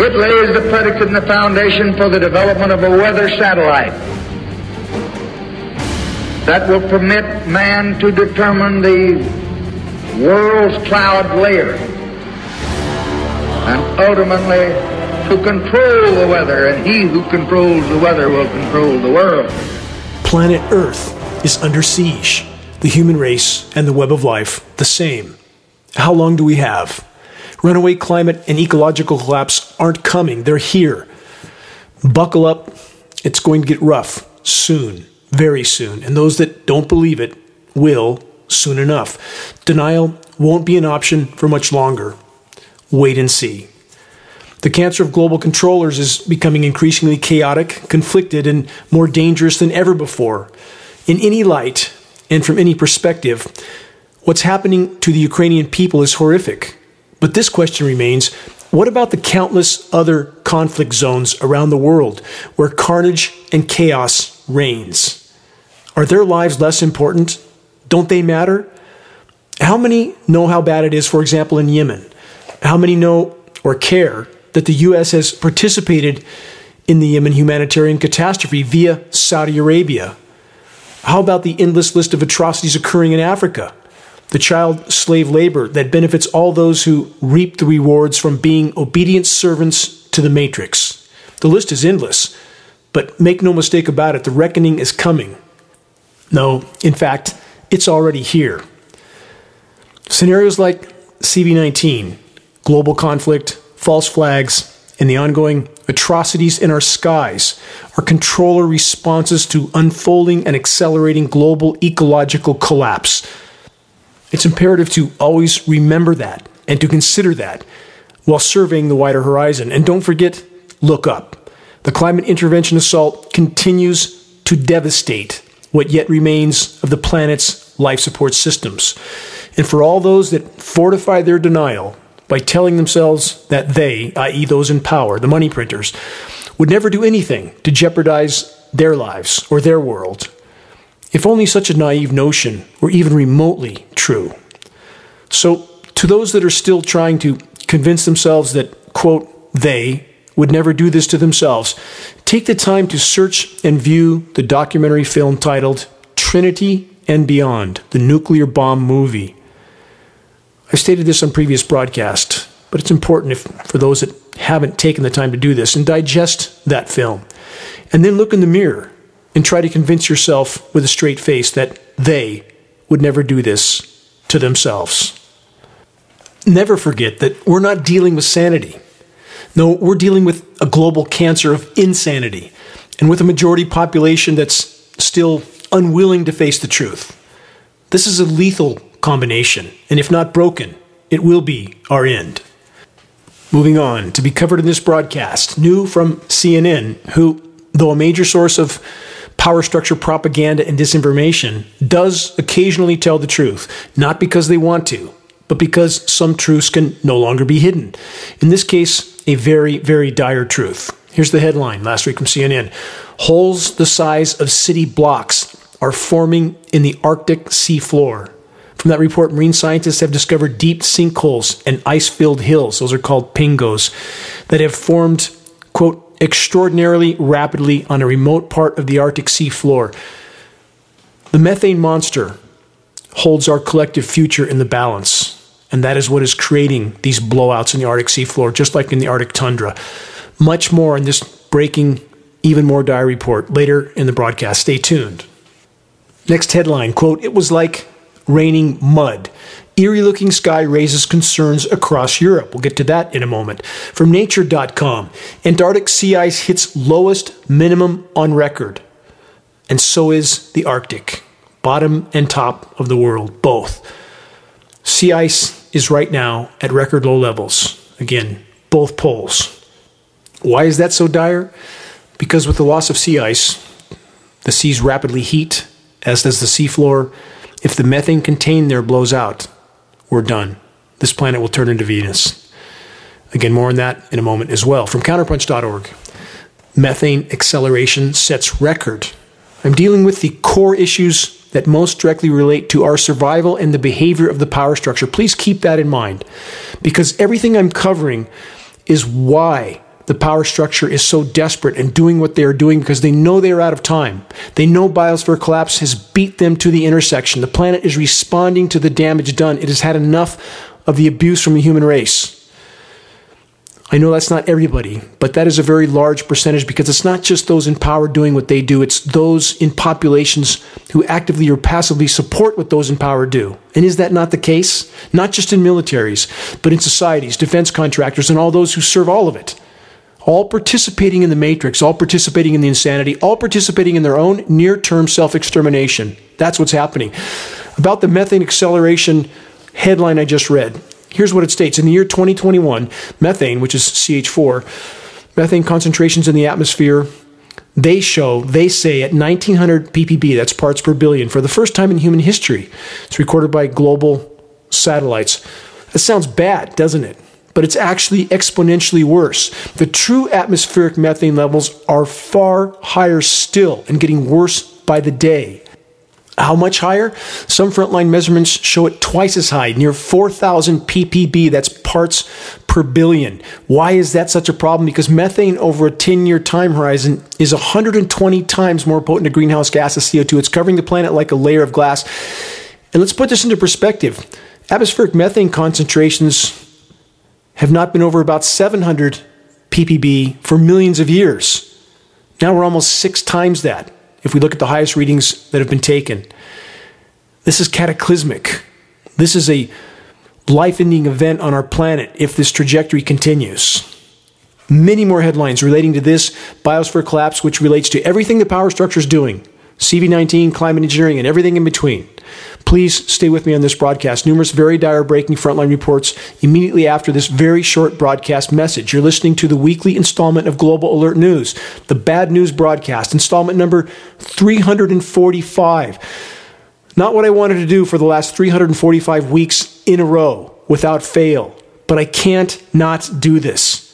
It lays the predicate and the foundation for the development of a weather satellite that will permit man to determine the world's cloud layer and ultimately to control the weather, and he who controls the weather will control the world. Planet Earth is under siege. The human race and the web of life, the same. How long do we have? Runaway climate and ecological collapse aren't coming, they're here. Buckle up, it's going to get rough soon, very soon, and those that don't believe it will soon enough. Denial won't be an option for much longer. Wait and see. The cancer of global controllers is becoming increasingly chaotic, conflicted, and more dangerous than ever before. In any light and from any perspective, what's happening to the Ukrainian people is horrific. But this question remains what about the countless other conflict zones around the world where carnage and chaos reigns? Are their lives less important? Don't they matter? How many know how bad it is, for example, in Yemen? How many know or care that the U.S. has participated in the Yemen humanitarian catastrophe via Saudi Arabia? How about the endless list of atrocities occurring in Africa? The child slave labor that benefits all those who reap the rewards from being obedient servants to the matrix. The list is endless, but make no mistake about it, the reckoning is coming. No, in fact, it's already here. Scenarios like CV 19, global conflict, false flags, and the ongoing atrocities in our skies are controller responses to unfolding and accelerating global ecological collapse. It's imperative to always remember that and to consider that while surveying the wider horizon. And don't forget, look up. The climate intervention assault continues to devastate what yet remains of the planet's life support systems. And for all those that fortify their denial by telling themselves that they, i.e., those in power, the money printers, would never do anything to jeopardize their lives or their world. If only such a naive notion were even remotely true. So, to those that are still trying to convince themselves that, quote, they would never do this to themselves, take the time to search and view the documentary film titled Trinity and Beyond, the nuclear bomb movie. I've stated this on previous broadcasts, but it's important if, for those that haven't taken the time to do this and digest that film. And then look in the mirror and try to convince yourself with a straight face that they would never do this to themselves. Never forget that we're not dealing with sanity. No, we're dealing with a global cancer of insanity and with a majority population that's still unwilling to face the truth. This is a lethal combination, and if not broken, it will be our end. Moving on, to be covered in this broadcast, new from CNN, who, though a major source of power structure propaganda and disinformation, does occasionally tell the truth, not because they want to, but because some truths can no longer be hidden. In this case, a very, very dire truth. Here's the headline last week from CNN Holes the size of city blocks are forming in the Arctic seafloor. From that report, marine scientists have discovered deep sinkholes and ice filled hills, those are called pingos, that have formed, extraordinarily rapidly on a remote part of the Arctic sea floor. The methane monster holds our collective future in the balance, and that is what is creating these blowouts in the Arctic seafloor, just like in the Arctic tundra. Much more in this breaking, even more dire report later in the broadcast. Stay tuned. Next headline quote, It was like raining mud. Eerie looking sky raises concerns across Europe. We'll get to that in a moment. From Nature.com Antarctic sea ice hits lowest minimum on record. And so is the Arctic. Bottom and top of the world, both. Sea ice is right now at record low levels. Again, both poles. Why is that so dire? Because with the loss of sea ice, the seas rapidly heat, as does the seafloor. If the methane contained there blows out, we're done. This planet will turn into Venus. Again, more on that in a moment as well. From counterpunch.org, methane acceleration sets record. I'm dealing with the core issues that most directly relate to our survival and the behavior of the power structure. Please keep that in mind because everything I'm covering is why the power structure is so desperate and doing what they are doing because they know they are out of time. They know biosphere collapse has beat them to the intersection. The planet is responding to the damage done. It has had enough of the abuse from the human race. I know that's not everybody, but that is a very large percentage because it's not just those in power doing what they do, it's those in populations who actively or passively support what those in power do. And is that not the case? Not just in militaries, but in societies, defense contractors, and all those who serve all of it. All participating in the matrix, all participating in the insanity, all participating in their own near term self extermination. That's what's happening. About the methane acceleration headline I just read. Here's what it states In the year 2021, methane, which is CH4, methane concentrations in the atmosphere, they show, they say at 1900 ppb, that's parts per billion, for the first time in human history. It's recorded by global satellites. That sounds bad, doesn't it? But it's actually exponentially worse. The true atmospheric methane levels are far higher still and getting worse by the day. How much higher? Some frontline measurements show it twice as high, near 4,000 ppb. That's parts per billion. Why is that such a problem? Because methane over a 10 year time horizon is 120 times more potent a greenhouse gas as CO2. It's covering the planet like a layer of glass. And let's put this into perspective atmospheric methane concentrations have not been over about 700 ppb for millions of years. Now we're almost six times that if we look at the highest readings that have been taken. This is cataclysmic. This is a life ending event on our planet if this trajectory continues. Many more headlines relating to this biosphere collapse, which relates to everything the power structure is doing CV19, climate engineering, and everything in between. Please stay with me on this broadcast. Numerous very dire breaking frontline reports immediately after this very short broadcast message. You're listening to the weekly installment of Global Alert News, the bad news broadcast, installment number 345. Not what I wanted to do for the last 345 weeks in a row without fail, but I can't not do this.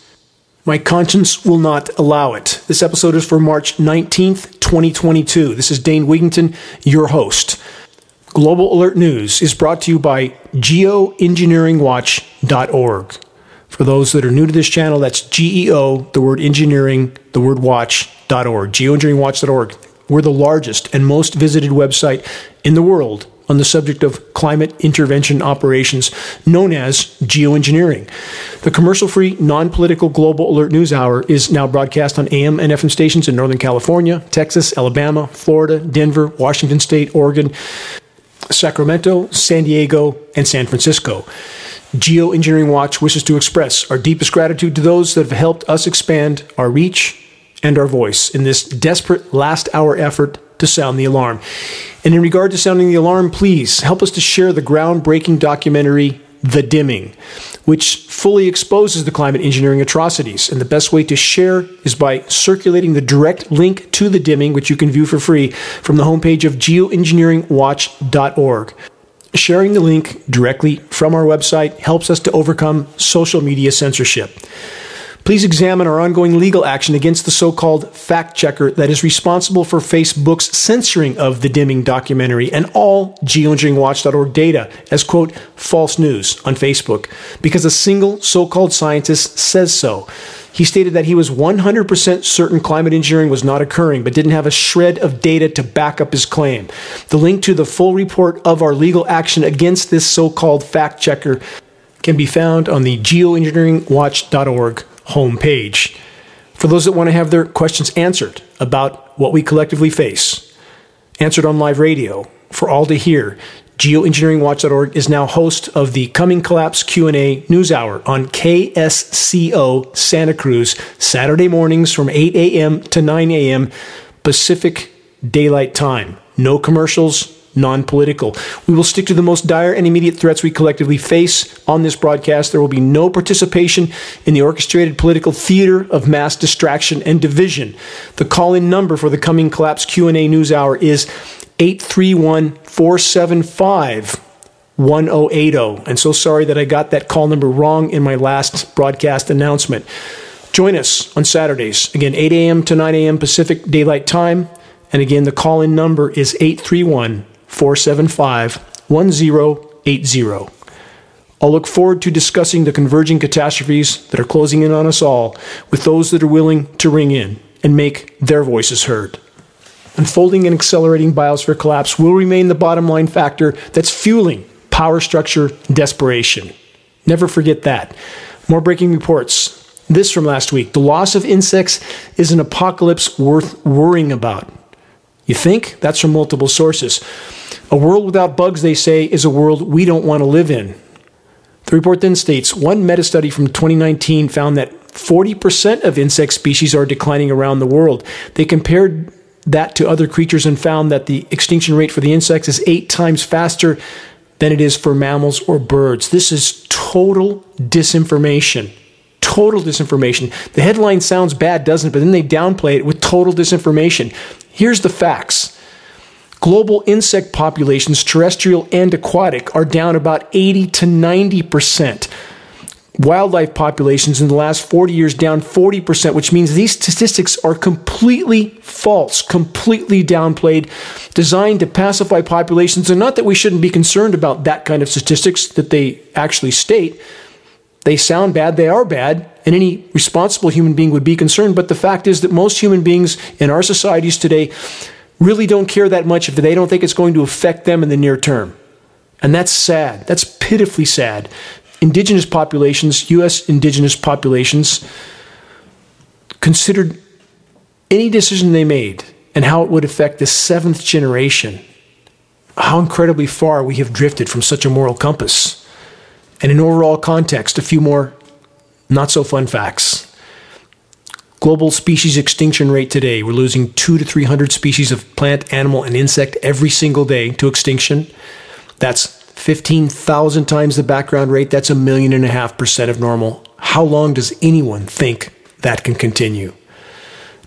My conscience will not allow it. This episode is for March 19th, 2022. This is Dane Wigington, your host. Global Alert News is brought to you by geoengineeringwatch.org. For those that are new to this channel, that's GEO, the word engineering, the word watch.org. Geoengineeringwatch.org. We're the largest and most visited website in the world on the subject of climate intervention operations known as geoengineering. The commercial free, non political Global Alert News Hour is now broadcast on AM and FM stations in Northern California, Texas, Alabama, Florida, Denver, Washington State, Oregon, Sacramento, San Diego, and San Francisco. Geoengineering Watch wishes to express our deepest gratitude to those that have helped us expand our reach and our voice in this desperate last hour effort to sound the alarm. And in regard to sounding the alarm, please help us to share the groundbreaking documentary The Dimming, which fully exposes the climate engineering atrocities. And the best way to share is by circulating the direct link to The Dimming, which you can view for free from the homepage of geoengineeringwatch.org. Sharing the link directly from our website helps us to overcome social media censorship. Please examine our ongoing legal action against the so called fact checker that is responsible for Facebook's censoring of the dimming documentary and all geoengineeringwatch.org data as, quote, false news on Facebook because a single so called scientist says so. He stated that he was 100% certain climate engineering was not occurring, but didn't have a shred of data to back up his claim. The link to the full report of our legal action against this so called fact checker can be found on the geoengineeringwatch.org homepage. For those that want to have their questions answered about what we collectively face, answered on live radio for all to hear, geoengineeringwatch.org is now host of the Coming Collapse Q&A News Hour on KSCO Santa Cruz, Saturday mornings from 8 a.m. to 9 a.m. Pacific Daylight Time. No commercials, non political. We will stick to the most dire and immediate threats we collectively face on this broadcast. There will be no participation in the orchestrated political theater of mass distraction and division. The call in number for the coming collapse Q&A news hour is 831 475 1080. And so sorry that I got that call number wrong in my last broadcast announcement. Join us on Saturdays, again, 8 a.m. to 9 a.m. Pacific Daylight Time. And again, the call in number is 831 475 1080. I'll look forward to discussing the converging catastrophes that are closing in on us all with those that are willing to ring in and make their voices heard. Unfolding and accelerating biosphere collapse will remain the bottom line factor that's fueling power structure desperation. Never forget that. More breaking reports. This from last week. The loss of insects is an apocalypse worth worrying about. You think? That's from multiple sources. A world without bugs, they say, is a world we don't want to live in. The report then states one meta study from 2019 found that 40% of insect species are declining around the world. They compared that to other creatures and found that the extinction rate for the insects is eight times faster than it is for mammals or birds. This is total disinformation. Total disinformation. The headline sounds bad, doesn't it? But then they downplay it with total disinformation. Here's the facts global insect populations, terrestrial and aquatic, are down about 80 to 90 percent wildlife populations in the last 40 years down 40%, which means these statistics are completely false, completely downplayed, designed to pacify populations. And not that we shouldn't be concerned about that kind of statistics that they actually state. They sound bad, they are bad, and any responsible human being would be concerned. But the fact is that most human beings in our societies today really don't care that much if they don't think it's going to affect them in the near term. And that's sad. That's pitifully sad indigenous populations, U.S. indigenous populations, considered any decision they made and how it would affect the seventh generation, how incredibly far we have drifted from such a moral compass. And in overall context, a few more not so fun facts. Global species extinction rate today, we're losing two to 300 species of plant, animal, and insect every single day to extinction. That's 15,000 times the background rate, that's a million and a half percent of normal. How long does anyone think that can continue?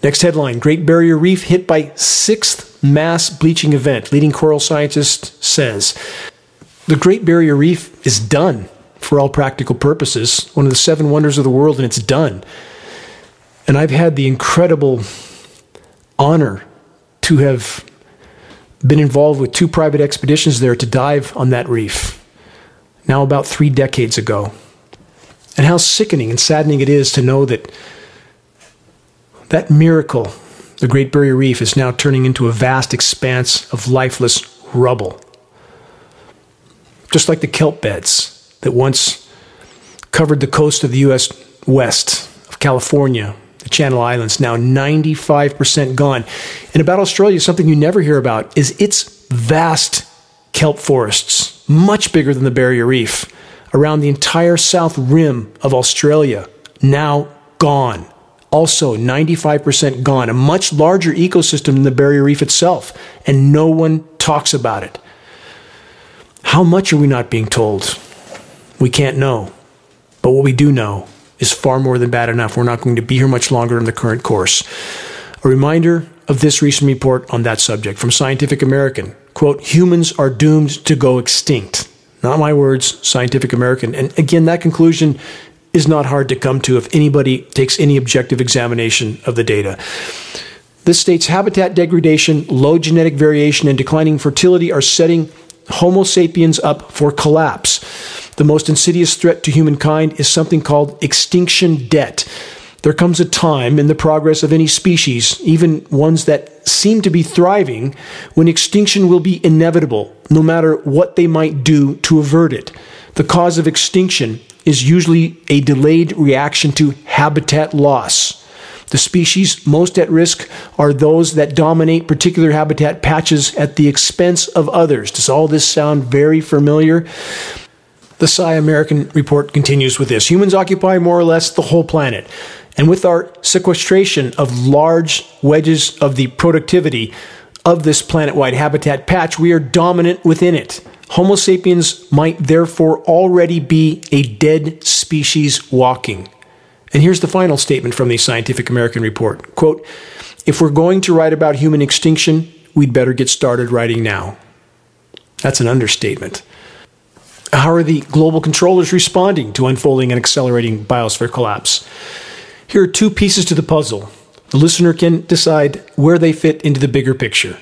Next headline Great Barrier Reef hit by sixth mass bleaching event. Leading coral scientist says the Great Barrier Reef is done for all practical purposes, one of the seven wonders of the world, and it's done. And I've had the incredible honor to have been involved with two private expeditions there to dive on that reef, now about three decades ago. And how sickening and saddening it is to know that that miracle, the Great Barrier Reef, is now turning into a vast expanse of lifeless rubble. Just like the kelp beds that once covered the coast of the U.S. west of California Channel Islands, now 95% gone. And about Australia, something you never hear about is its vast kelp forests, much bigger than the Barrier Reef, around the entire south rim of Australia, now gone. Also, 95% gone, a much larger ecosystem than the Barrier Reef itself, and no one talks about it. How much are we not being told? We can't know. But what we do know is far more than bad enough. We're not going to be here much longer in the current course. A reminder of this recent report on that subject from Scientific American quote, humans are doomed to go extinct. Not my words, Scientific American. And again, that conclusion is not hard to come to if anybody takes any objective examination of the data. This states habitat degradation, low genetic variation, and declining fertility are setting Homo sapiens up for collapse. The most insidious threat to humankind is something called extinction debt. There comes a time in the progress of any species, even ones that seem to be thriving, when extinction will be inevitable, no matter what they might do to avert it. The cause of extinction is usually a delayed reaction to habitat loss. The species most at risk are those that dominate particular habitat patches at the expense of others. Does all this sound very familiar? The Sci American report continues with this humans occupy more or less the whole planet. And with our sequestration of large wedges of the productivity of this planet wide habitat patch, we are dominant within it. Homo sapiens might therefore already be a dead species walking. And here's the final statement from the Scientific American report quote, If we're going to write about human extinction, we'd better get started writing now. That's an understatement. How are the global controllers responding to unfolding and accelerating biosphere collapse? Here are two pieces to the puzzle. The listener can decide where they fit into the bigger picture.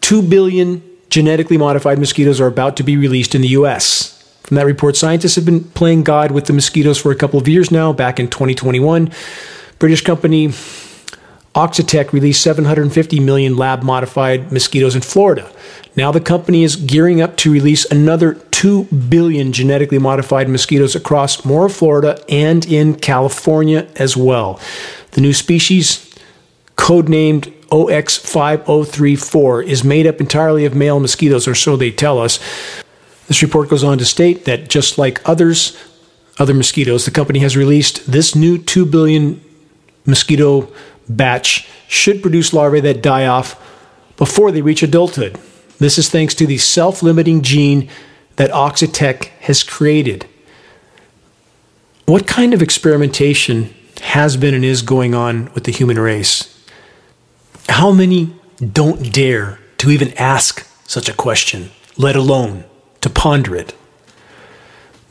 Two billion genetically modified mosquitoes are about to be released in the US. From that report, scientists have been playing God with the mosquitoes for a couple of years now. Back in 2021, British company Oxitec released 750 million lab modified mosquitoes in Florida. Now the company is gearing up to release another 2 billion genetically modified mosquitoes across more of Florida and in California as well. The new species, codenamed OX5034, is made up entirely of male mosquitoes, or so they tell us. This report goes on to state that just like others, other mosquitoes, the company has released this new 2 billion mosquito batch should produce larvae that die off before they reach adulthood. This is thanks to the self limiting gene that Oxitec has created. What kind of experimentation has been and is going on with the human race? How many don't dare to even ask such a question, let alone to ponder it.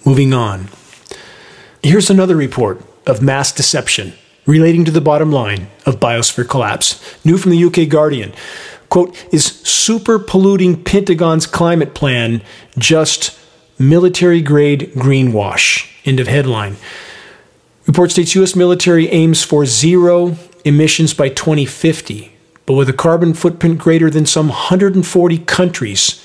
Moving on. Here's another report of mass deception relating to the bottom line of biosphere collapse. New from the UK Guardian. Quote, is super polluting Pentagon's climate plan just military grade greenwash? End of headline. Report states US military aims for zero emissions by 2050, but with a carbon footprint greater than some 140 countries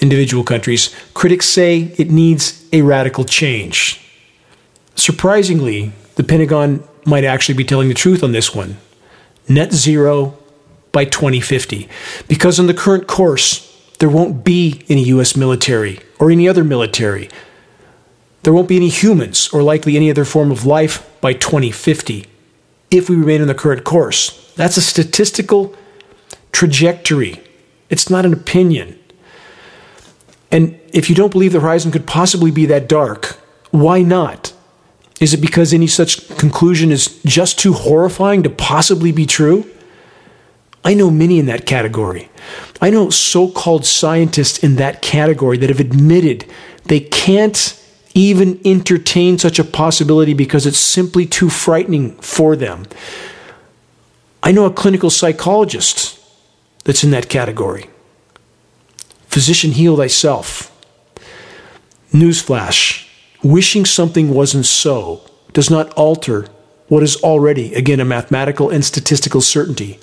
individual countries, critics say it needs a radical change. Surprisingly, the Pentagon might actually be telling the truth on this one net zero by 2050. Because on the current course, there won't be any U.S. military or any other military. There won't be any humans or likely any other form of life by 2050 if we remain on the current course. That's a statistical trajectory. It's not an opinion. And if you don't believe the horizon could possibly be that dark, why not? Is it because any such conclusion is just too horrifying to possibly be true? I know many in that category. I know so called scientists in that category that have admitted they can't even entertain such a possibility because it's simply too frightening for them. I know a clinical psychologist that's in that category. Physician, heal thyself. Newsflash wishing something wasn't so does not alter what is already, again, a mathematical and statistical certainty,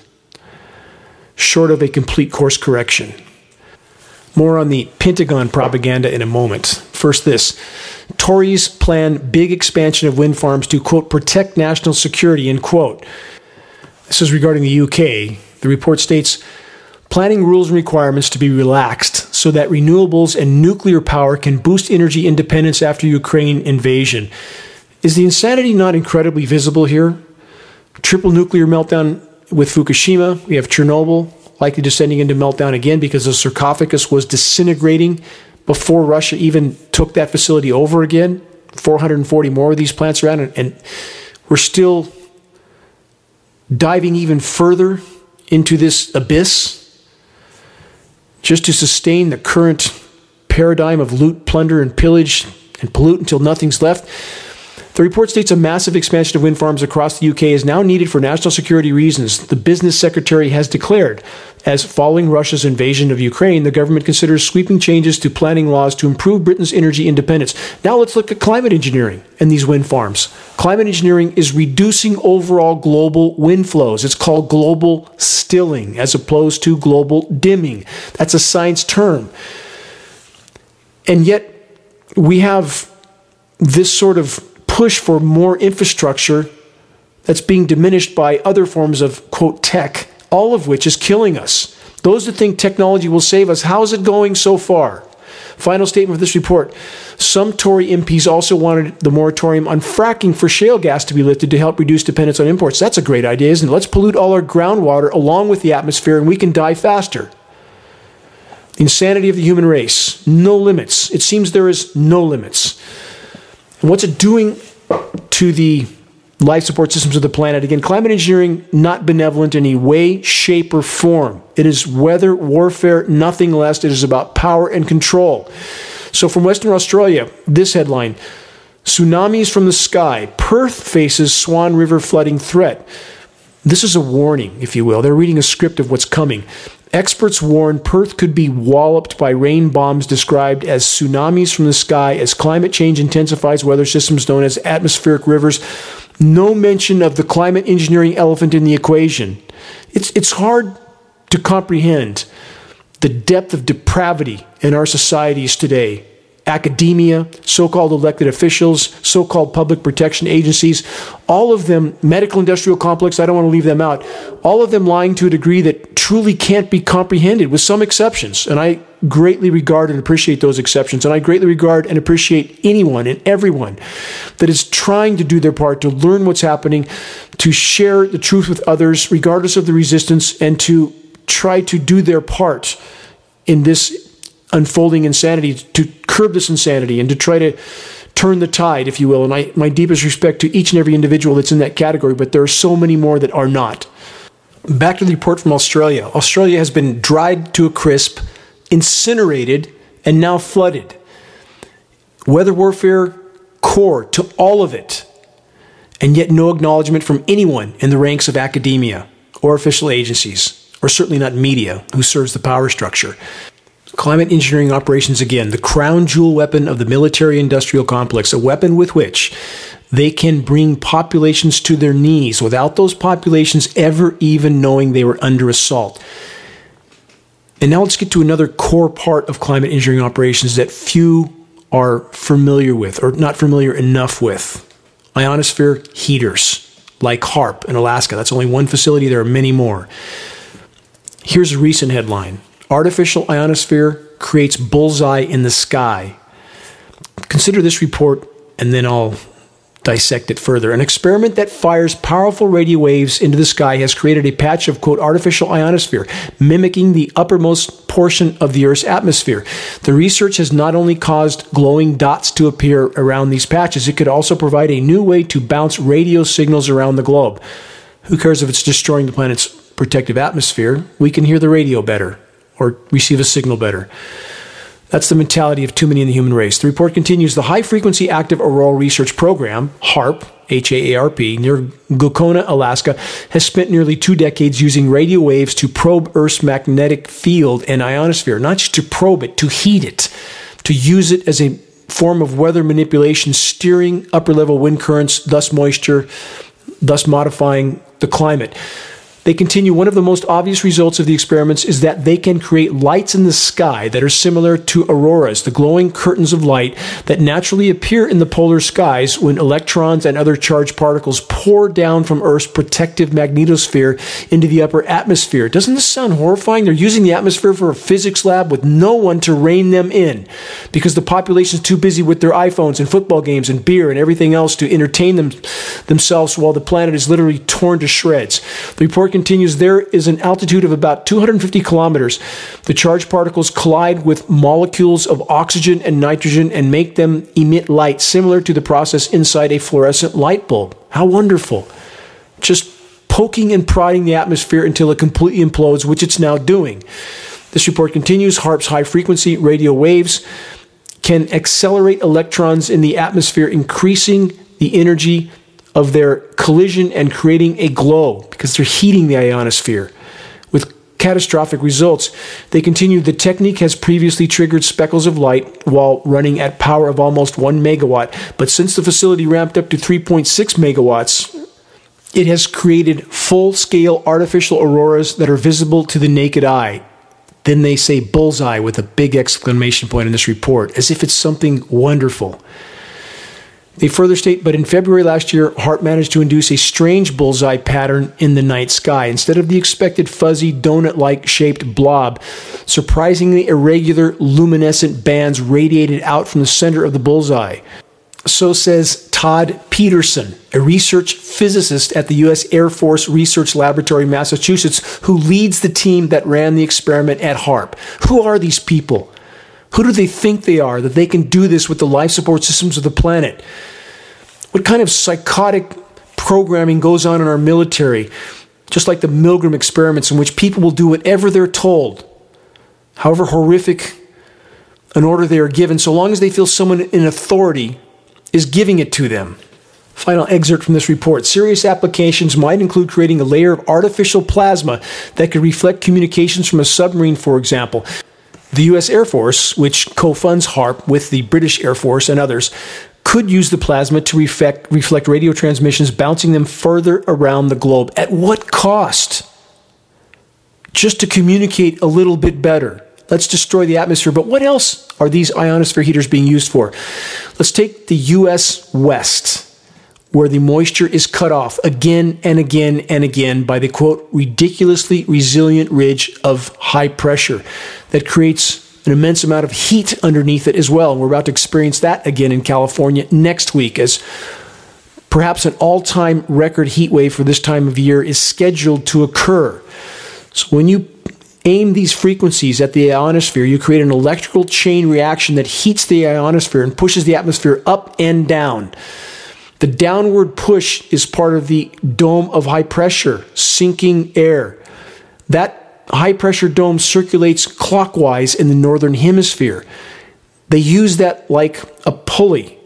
short of a complete course correction. More on the Pentagon propaganda in a moment. First, this Tories plan big expansion of wind farms to, quote, protect national security, end quote. This is regarding the UK. The report states planning rules and requirements to be relaxed so that renewables and nuclear power can boost energy independence after Ukraine invasion. Is the insanity not incredibly visible here? Triple nuclear meltdown with Fukushima. We have Chernobyl likely descending into meltdown again because the sarcophagus was disintegrating before Russia even took that facility over again. 440 more of these plants around, and, and we're still diving even further into this abyss just to sustain the current paradigm of loot, plunder, and pillage and pollute until nothing's left. The report states a massive expansion of wind farms across the UK is now needed for national security reasons, the business secretary has declared. As following Russia's invasion of Ukraine, the government considers sweeping changes to planning laws to improve Britain's energy independence. Now let's look at climate engineering and these wind farms. Climate engineering is reducing overall global wind flows. It's called global stilling as opposed to global dimming. That's a science term. And yet, we have this sort of push for more infrastructure that's being diminished by other forms of, quote, tech, all of which is killing us. Those that think technology will save us, how's it going so far? Final statement of this report. Some Tory MPs also wanted the moratorium on fracking for shale gas to be lifted to help reduce dependence on imports. That's a great idea, isn't it? Let's pollute all our groundwater along with the atmosphere and we can die faster. Insanity of the human race. No limits. It seems there is no limits. And what's it doing to the life support systems of the planet? Again, climate engineering not benevolent in any way, shape, or form. It is weather warfare, nothing less. It is about power and control. So, from Western Australia, this headline Tsunamis from the sky. Perth faces Swan River flooding threat. This is a warning, if you will. They're reading a script of what's coming. Experts warn Perth could be walloped by rain bombs described as tsunamis from the sky as climate change intensifies weather systems known as atmospheric rivers. No mention of the climate engineering elephant in the equation. It's, it's hard to comprehend the depth of depravity in our societies today academia, so called elected officials, so called public protection agencies, all of them, medical industrial complex, I don't want to leave them out, all of them lying to a degree that truly can't be comprehended, with some exceptions. And I greatly regard and appreciate those exceptions. And I greatly regard and appreciate anyone and everyone that is trying to do their part to learn what's happening, to share the truth with others, regardless of the resistance, and to try to do their part in this unfolding insanity to curb this insanity and to try to turn the tide, if you will. And I, my deepest respect to each and every individual that's in that category, but there are so many more that are not. Back to the report from Australia. Australia has been dried to a crisp, incinerated, and now flooded. Weather warfare core to all of it, and yet no acknowledgement from anyone in the ranks of academia or official agencies, or certainly not media who serves the power structure. Climate engineering operations, again, the crown jewel weapon of the military industrial complex, a weapon with which they can bring populations to their knees without those populations ever even knowing they were under assault. And now let's get to another core part of climate engineering operations that few are familiar with or not familiar enough with ionosphere heaters like HAARP in Alaska. That's only one facility, there are many more. Here's a recent headline Artificial ionosphere creates bullseye in the sky. Consider this report, and then I'll dissect it further. An experiment that fires powerful radio waves into the sky has created a patch of, quote, artificial ionosphere, mimicking the uppermost portion of the Earth's atmosphere. The research has not only caused glowing dots to appear around these patches, it could also provide a new way to bounce radio signals around the globe. Who cares if it's destroying the planet's protective atmosphere? We can hear the radio better or receive a signal better. That's the mentality of too many in the human race. The report continues the High Frequency Active Auroral Research Program, HAARP, H A A R P, near Gakona, Alaska, has spent nearly two decades using radio waves to probe Earth's magnetic field and ionosphere, not just to probe it, to heat it, to use it as a form of weather manipulation, steering upper level wind currents, thus moisture, thus modifying the climate. They continue one of the most obvious results of the experiments is that they can create lights in the sky that are similar to auroras, the glowing curtains of light that naturally appear in the polar skies when electrons and other charged particles pour down from Earth's protective magnetosphere into the upper atmosphere. Doesn't this sound horrifying? They're using the atmosphere for a physics lab with no one to rein them in because the population's too busy with their iPhones and football games and beer and everything else to entertain them, themselves while the planet is literally torn to shreds. The report continues, there is an altitude of about 250 kilometers. The charged particles collide with molecules of oxygen and nitrogen and make them emit light, similar to the process inside a fluorescent light bulb. How wonderful! Just poking and prodding the atmosphere until it completely implodes, which it's now doing. This report continues HAARP's high frequency radio waves can accelerate electrons in the atmosphere, increasing the energy of their collision and creating a glow because they're heating the ionosphere with catastrophic results. They continue the technique has previously triggered speckles of light while running at power of almost 1 megawatt, but since the facility ramped up to 3.6 megawatts, it has created full scale artificial auroras that are visible to the naked eye. Then they say bullseye with a big exclamation point in this report, as if it's something wonderful. They further state, but in February last year, HAARP managed to induce a strange bullseye pattern in the night sky. Instead of the expected fuzzy donut like shaped blob, surprisingly irregular luminescent bands radiated out from the center of the bullseye. So says Todd Pedersen, a research physicist at the U.S. Air Force Research Laboratory, Massachusetts, who leads the team that ran the experiment at HAARP. Who are these people? Who do they think they are that they can do this with the life support systems of the planet? What kind of psychotic programming goes on in our military? Just like the Milgram experiments, in which people will do whatever they're told, however horrific an order they are given, so long as they feel someone in authority is giving it to them. Final excerpt from this report. Serious applications might include creating a layer of artificial plasma that could reflect communications from a submarine, for example. The U.S. Air Force, which co funds HAARP with the British Air Force and others, could use the plasma to reflect, reflect radio transmissions, bouncing them further around the globe. At what cost? Just to communicate a little bit better. Let's destroy the atmosphere. But what else are these ionosphere heaters being used for? Let's take the U.S. West where the moisture is cut off again and again and again by the quote, ridiculously resilient ridge of high pressure that creates an immense amount of heat underneath it as well. And we're about to experience that again in California next week as perhaps an all time record heat wave for this time of year is scheduled to occur. So when you aim these frequencies at the ionosphere, you create an electrical chain reaction that heats the ionosphere and pushes the atmosphere up and down. The downward push is part of the dome of high pressure, sinking air. That high pressure dome circulates clockwise in the northern hemisphere. They use that like a pulley,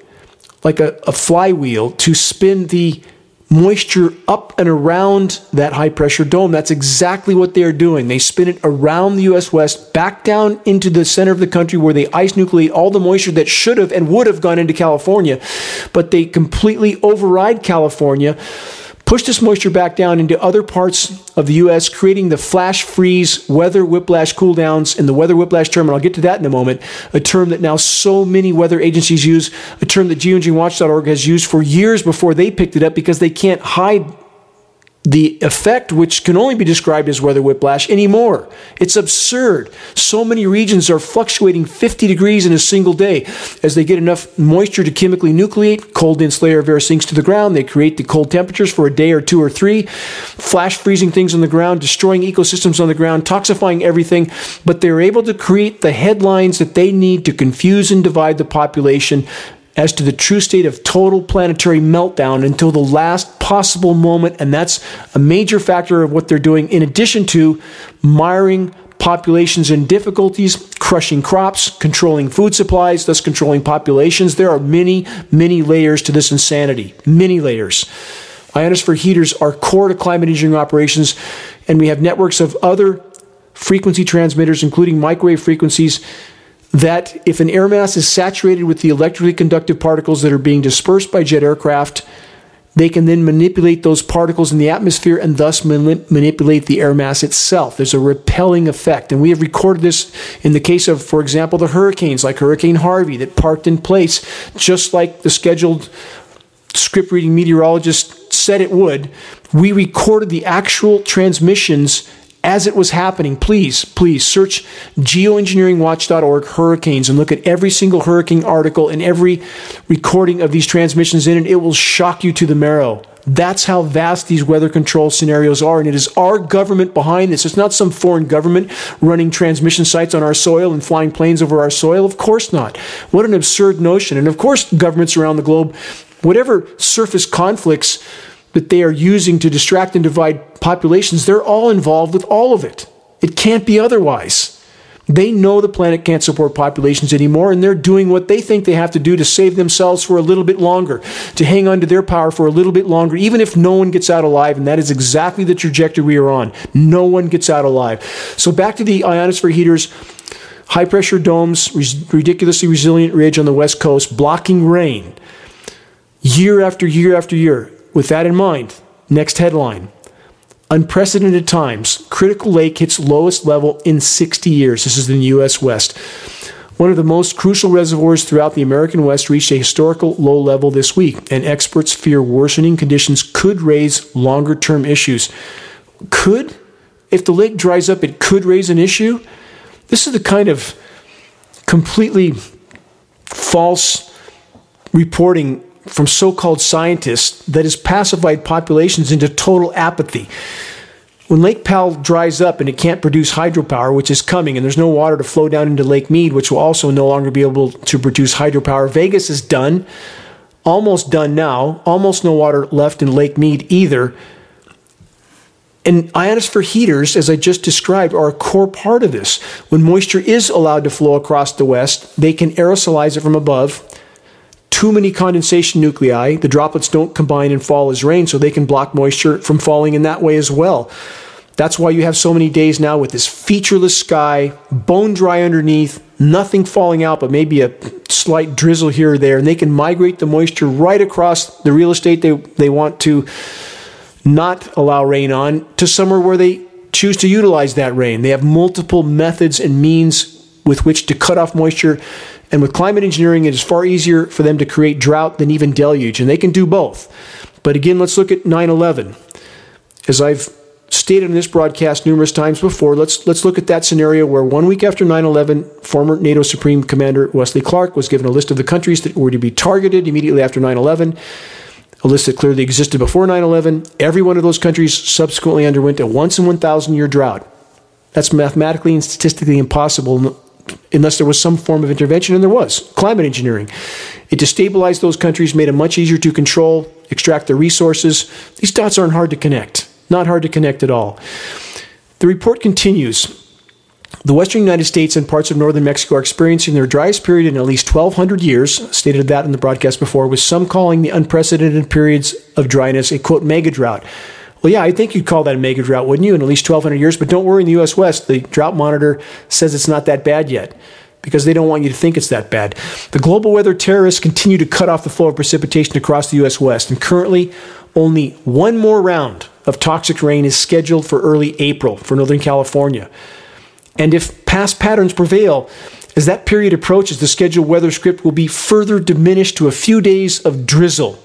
like a, a flywheel, to spin the moisture up and around that high pressure dome. That's exactly what they're doing. They spin it around the US West, back down into the center of the country where they ice nucleate all the moisture that should have and would have gone into California, but they completely override California push this moisture back down into other parts of the U.S., creating the flash freeze weather whiplash cooldowns and the weather whiplash term. And I'll get to that in a moment. A term that now so many weather agencies use, a term that geoengineeringwatch.org has used for years before they picked it up because they can't hide the effect, which can only be described as weather whiplash, anymore. It's absurd. So many regions are fluctuating 50 degrees in a single day. As they get enough moisture to chemically nucleate, cold dense layer of air sinks to the ground. They create the cold temperatures for a day or two or three, flash freezing things on the ground, destroying ecosystems on the ground, toxifying everything. But they're able to create the headlines that they need to confuse and divide the population as to the true state of total planetary meltdown until the last possible moment. And that's a major factor of what they're doing, in addition to miring populations in difficulties, crushing crops, controlling food supplies, thus controlling populations. There are many, many layers to this insanity. Many layers. Ionosphere heaters are core to climate engineering operations, and we have networks of other frequency transmitters, including microwave frequencies that if an air mass is saturated with the electrically conductive particles that are being dispersed by jet aircraft, they can then manipulate those particles in the atmosphere and thus manipulate the air mass itself. There's a repelling effect. And we have recorded this in the case of, for example, the hurricanes like Hurricane Harvey that parked in place just like the scheduled script reading meteorologist said it would. We recorded the actual transmissions as it was happening, please, please search geoengineeringwatch.org hurricanes and look at every single hurricane article and every recording of these transmissions in it. It will shock you to the marrow. That's how vast these weather control scenarios are. And it is our government behind this. It's not some foreign government running transmission sites on our soil and flying planes over our soil. Of course not. What an absurd notion. And of course, governments around the globe, whatever surface conflicts that they are using to distract and divide populations, they're all involved with all of it. It can't be otherwise. They know the planet can't support populations anymore, and they're doing what they think they have to do to save themselves for a little bit longer, to hang on to their power for a little bit longer, even if no one gets out alive. And that is exactly the trajectory we are on. No one gets out alive. So, back to the ionosphere heaters high pressure domes, ridiculously resilient ridge on the west coast, blocking rain year after year after year. With that in mind, next headline. Unprecedented times. Critical Lake hits lowest level in 60 years. This is in the U.S. West. One of the most crucial reservoirs throughout the American West reached a historical low level this week, and experts fear worsening conditions could raise longer term issues. Could? If the lake dries up, it could raise an issue? This is the kind of completely false reporting from so called scientists that has pacified populations into total apathy. When Lake Powell dries up and it can't produce hydropower, which is coming, and there's no water to flow down into Lake Mead, which will also no longer be able to produce hydropower, Vegas is done, almost done now, almost no water left in Lake Mead either. And ionosphere heaters, as I just described, are a core part of this. When moisture is allowed to flow across the west, they can aerosolize it from above too many condensation nuclei. The droplets don't combine and fall as rain, so they can block moisture from falling in that way as well. That's why you have so many days now with this featureless sky, bone dry underneath, nothing falling out, but maybe a slight drizzle here or there. And they can migrate the moisture right across the real estate they, they want to not allow rain on to somewhere where they choose to utilize that rain. They have multiple methods and means with which to cut off moisture. And with climate engineering, it is far easier for them to create drought than even deluge, and they can do both. But again, let's look at 9 11. As I've stated in this broadcast numerous times before, let's, let's look at that scenario where one week after 9 11, former NATO Supreme Commander Wesley Clark was given a list of the countries that were to be targeted immediately after 9 11 a list that clearly existed before 9 11. Every one of those countries subsequently underwent a once in 1,000 year drought. That's mathematically and statistically impossible unless there was some form of intervention, and there was climate engineering. It destabilized those countries, made them much easier to control, extract their resources. These dots aren't hard to connect, not hard to connect at all. The report continues. The western United States and parts of northern Mexico are experiencing their driest period in at least 1,200 years, stated that in the broadcast before, with some calling the unprecedented periods of dryness a quote mega drought. Well, yeah, I think you'd call that a mega drought, wouldn't you, in at least 1,200 years? But don't worry, in the U.S. West, the drought monitor says it's not that bad yet because they don't want you to think it's that bad. The global weather terrorists continue to cut off the flow of precipitation across the U.S. West, and currently only one more round of toxic rain is scheduled for early April for Northern California. And if past patterns prevail, as that period approaches, the scheduled weather script will be further diminished to a few days of drizzle.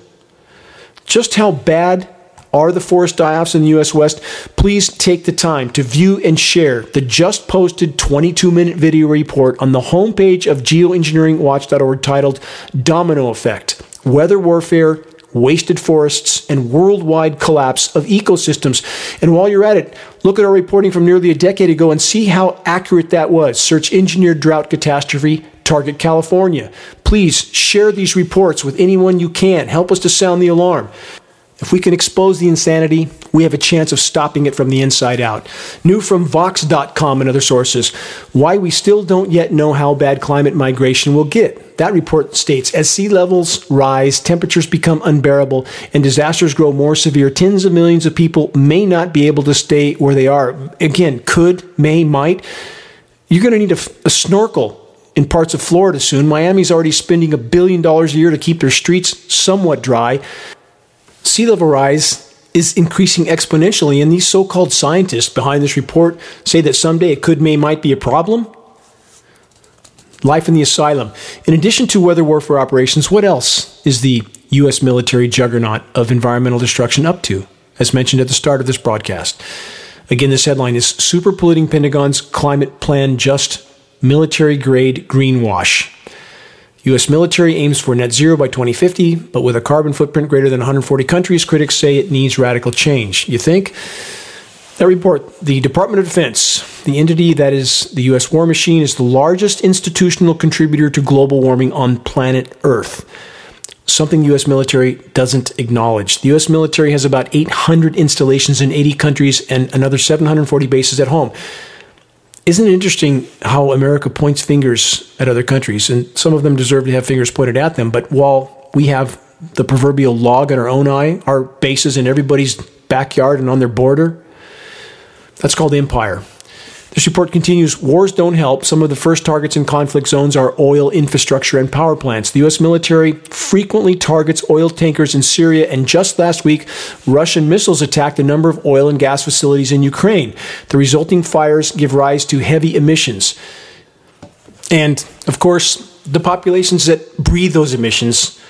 Just how bad are the forest die-offs in the US West? Please take the time to view and share the just posted 22-minute video report on the homepage of geoengineeringwatch.org titled Domino Effect: Weather Warfare wasted forests, and worldwide collapse of ecosystems. And while you're at it, look at our reporting from nearly a decade ago and see how accurate that was. Search engineered drought catastrophe, target California. Please share these reports with anyone you can. Help us to sound the alarm. If we can expose the insanity, we have a chance of stopping it from the inside out. New from Vox.com and other sources why we still don't yet know how bad climate migration will get. That report states as sea levels rise, temperatures become unbearable, and disasters grow more severe, tens of millions of people may not be able to stay where they are. Again, could, may, might. You're going to need a, a snorkel in parts of Florida soon. Miami's already spending a billion dollars a year to keep their streets somewhat dry sea level rise is increasing exponentially, and these so called scientists behind this report say that someday it could, may, might be a problem. Life in the asylum. In addition to weather warfare operations, what else is the U.S. military juggernaut of environmental destruction up to, as mentioned at the start of this broadcast? Again, this headline is Super Polluting Pentagon's Climate Plan Just Military Grade Greenwash. U.S. military aims for net zero by 2050, but with a carbon footprint greater than 140 countries, critics say it needs radical change. You think? That report, the Department of Defense, the entity that is the U.S. war machine, is the largest institutional contributor to global warming on planet Earth. Something the U.S. military doesn't acknowledge. The U.S. military has about 800 installations in 80 countries and another 740 bases at home. Isn't it interesting how America points fingers at other countries? And some of them deserve to have fingers pointed at them. But while we have the proverbial log in our own eye, our bases in everybody's backyard and on their border, that's called empire. This report continues Wars don't help. Some of the first targets in conflict zones are oil infrastructure and power plants. The U.S. military frequently targets oil tankers in Syria, and just last week, Russian missiles attacked a number of oil and gas facilities in Ukraine. The resulting fires give rise to heavy emissions. And, of course, the populations that breathe those emissions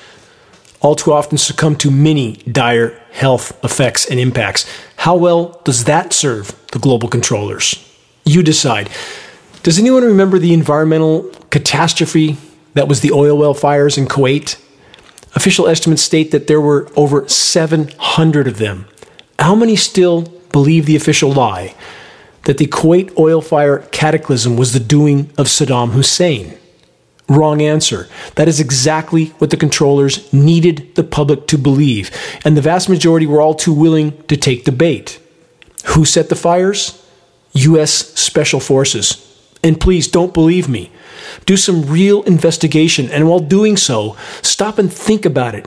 all too often succumb to many dire health effects and impacts. How well does that serve the global controllers? You decide. Does anyone remember the environmental catastrophe that was the oil well fires in Kuwait? Official estimates state that there were over 700 of them. How many still believe the official lie that the Kuwait oil fire cataclysm was the doing of Saddam Hussein? Wrong answer. That is exactly what the controllers needed the public to believe, and the vast majority were all too willing to take the bait. Who set the fires? U.S. Special Forces. And please don't believe me. Do some real investigation, and while doing so, stop and think about it.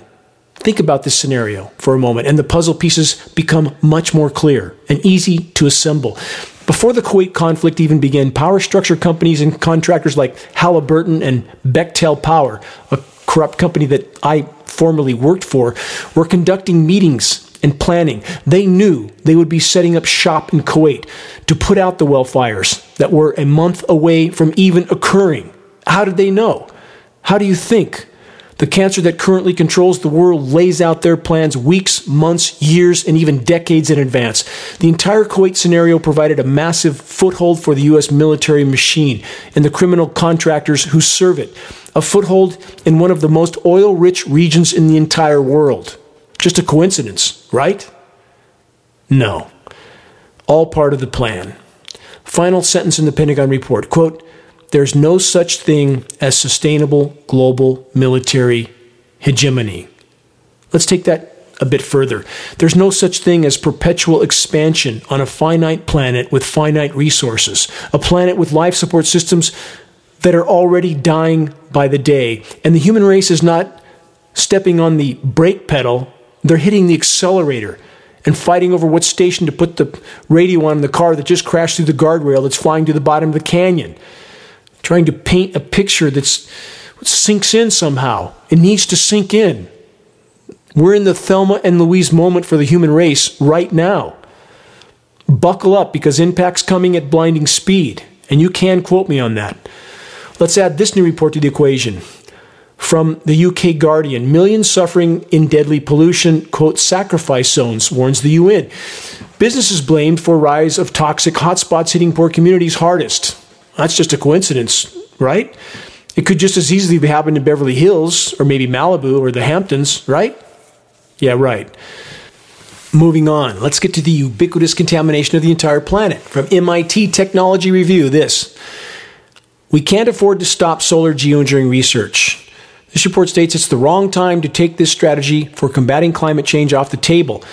Think about this scenario for a moment, and the puzzle pieces become much more clear and easy to assemble. Before the Kuwait conflict even began, power structure companies and contractors like Halliburton and Bechtel Power, a corrupt company that I formerly worked for, were conducting meetings and planning. They knew they would be setting up shop in Kuwait to put out the well fires that were a month away from even occurring. How did they know? How do you think? The cancer that currently controls the world lays out their plans weeks, months, years, and even decades in advance. The entire Kuwait scenario provided a massive foothold for the U.S. military machine and the criminal contractors who serve it, a foothold in one of the most oil rich regions in the entire world. Just a coincidence, right? No. All part of the plan. Final sentence in the Pentagon report quote, there's no such thing as sustainable global military hegemony. Let's take that a bit further. There's no such thing as perpetual expansion on a finite planet with finite resources, a planet with life support systems that are already dying by the day. And the human race is not stepping on the brake pedal they're hitting the accelerator and fighting over what station to put the radio on in the car that just crashed through the guardrail that's flying to the bottom of the canyon. Trying to paint a picture that sinks in somehow. It needs to sink in. We're in the Thelma and Louise moment for the human race right now. Buckle up because impact's coming at blinding speed, and you can quote me on that. Let's add this new report to the equation from the UK Guardian. Millions suffering in deadly pollution, quote, sacrifice zones, warns the UN. Businesses blamed for rise of toxic hotspots hitting poor communities hardest. That's just a coincidence, right? It could just as easily be happening in Beverly Hills or maybe Malibu or the Hamptons, right? Yeah, right. Moving on, let's get to the ubiquitous contamination of the entire planet. From MIT Technology Review, this. We can't afford to stop solar geoengineering research. This report states it's the wrong time to take this strategy for combating climate change off the table.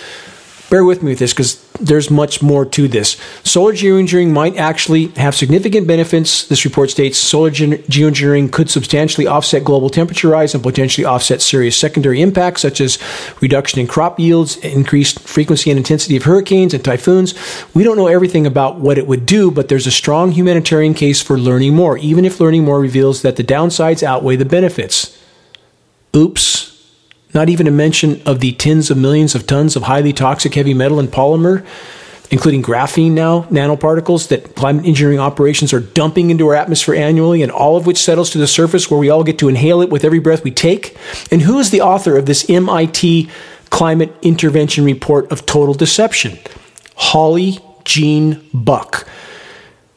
Bear with me with this because there's much more to this. Solar geoengineering might actually have significant benefits. This report states solar ge- geoengineering could substantially offset global temperature rise and potentially offset serious secondary impacts such as reduction in crop yields, increased frequency and intensity of hurricanes and typhoons. We don't know everything about what it would do, but there's a strong humanitarian case for learning more, even if learning more reveals that the downsides outweigh the benefits. Oops. Not even a mention of the tens of millions of tons of highly toxic heavy metal and polymer, including graphene now, nanoparticles that climate engineering operations are dumping into our atmosphere annually, and all of which settles to the surface where we all get to inhale it with every breath we take. And who is the author of this MIT climate intervention report of total deception? Holly Jean Buck.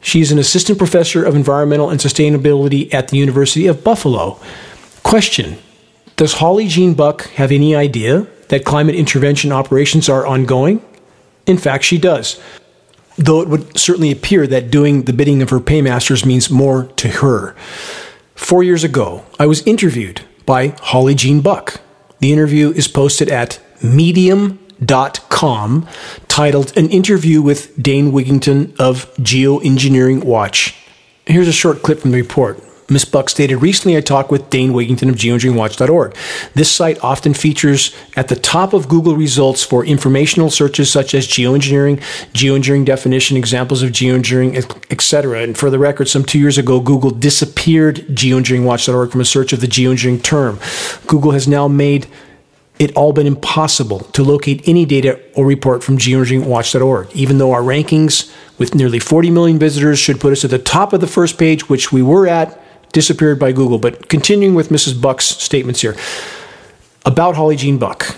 She's an assistant professor of environmental and sustainability at the University of Buffalo. Question does Holly Jean Buck have any idea that climate intervention operations are ongoing? In fact, she does. Though it would certainly appear that doing the bidding of her paymasters means more to her. Four years ago, I was interviewed by Holly Jean Buck. The interview is posted at medium.com, titled An Interview with Dane Wigington of Geoengineering Watch. Here's a short clip from the report. Ms. Buck stated, Recently I talked with Dane Wigington of geoengineeringwatch.org. This site often features at the top of Google results for informational searches such as geoengineering, geoengineering definition, examples of geoengineering, etc. And for the record, some two years ago, Google disappeared geoengineeringwatch.org from a search of the geoengineering term. Google has now made it all been impossible to locate any data or report from geoengineeringwatch.org, even though our rankings with nearly 40 million visitors should put us at the top of the first page, which we were at disappeared by Google. But continuing with Mrs. Buck's statements here about Holly Jean Buck.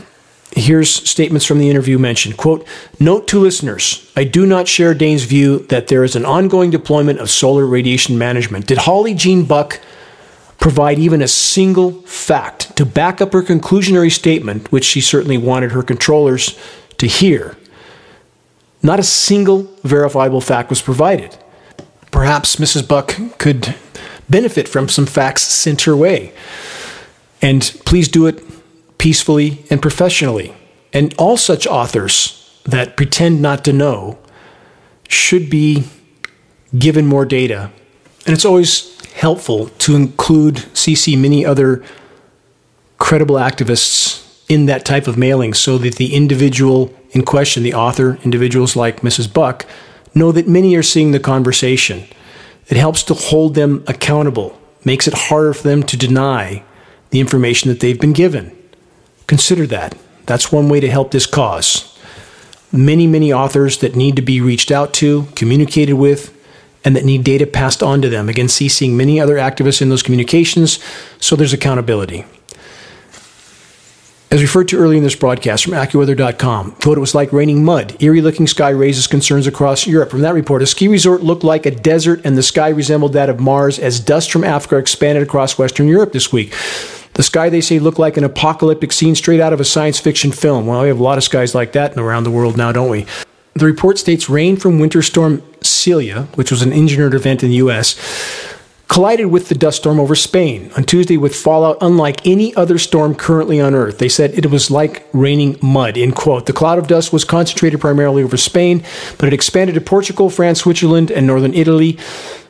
Here's statements from the interview mentioned. Quote, note to listeners, I do not share Dane's view that there is an ongoing deployment of solar radiation management. Did Holly Jean Buck provide even a single fact to back up her conclusionary statement, which she certainly wanted her controllers to hear? Not a single verifiable fact was provided. Perhaps Mrs. Buck could benefit from some facts sent her way. And please do it peacefully and professionally. And all such authors that pretend not to know should be given more data. And it's always helpful to include CC many other credible activists in that type of mailing so that the individual in question, the author, individuals like Mrs. Buck, know that many are seeing the conversation. It helps to hold them accountable, makes it harder for them to deny the information that they've been given. Consider that. That's one way to help this cause. Many, many authors that need to be reached out to, communicated with, and that need data passed on to them. Again, CCing many other activists in those communications, so there's accountability. As referred to earlier in this broadcast from AccuWeather.com, quote, it was like raining mud. Eerie looking sky raises concerns across Europe. From that report, a ski resort looked like a desert and the sky resembled that of Mars as dust from Africa expanded across Western Europe this week. The sky, they say, looked like an apocalyptic scene straight out of a science fiction film. Well, we have a lot of skies like that around the world now, don't we? The report states rain from Winter Storm Celia, which was an engineered event in the U.S., collided with the dust storm over Spain on Tuesday with fallout unlike any other storm currently on Earth. They said it was like raining mud, in quote. The cloud of dust was concentrated primarily over Spain, but it expanded to Portugal, France, Switzerland, and northern Italy.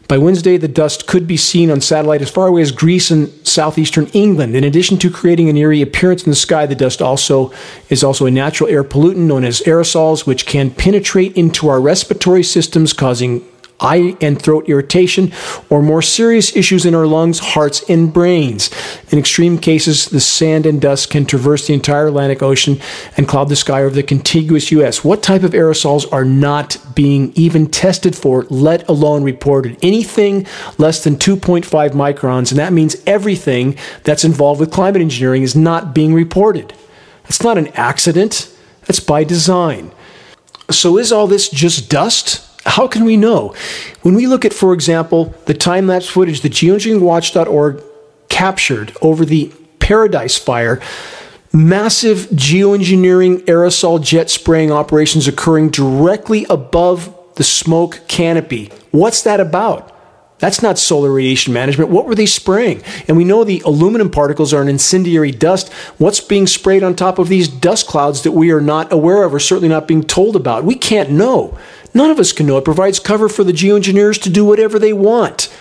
By Wednesday, the dust could be seen on satellite as far away as Greece and southeastern England. In addition to creating an eerie appearance in the sky, the dust also is also a natural air pollutant known as aerosols, which can penetrate into our respiratory systems, causing eye and throat irritation, or more serious issues in our lungs, hearts, and brains. In extreme cases, the sand and dust can traverse the entire Atlantic Ocean and cloud the sky over the contiguous U.S. What type of aerosols are not being even tested for, let alone reported? Anything less than 2.5 microns, and that means everything that's involved with climate engineering is not being reported. That's not an accident, that's by design. So, is all this just dust? How can we know? When we look at, for example, the time lapse footage that geoengineeringwatch.org captured over the Paradise Fire, massive geoengineering aerosol jet spraying operations occurring directly above the smoke canopy. What's that about? That's not solar radiation management. What were they spraying? And we know the aluminum particles are an incendiary dust. What's being sprayed on top of these dust clouds that we are not aware of or certainly not being told about? We can't know. None of us can know. It provides cover for the geoengineers to do whatever they want.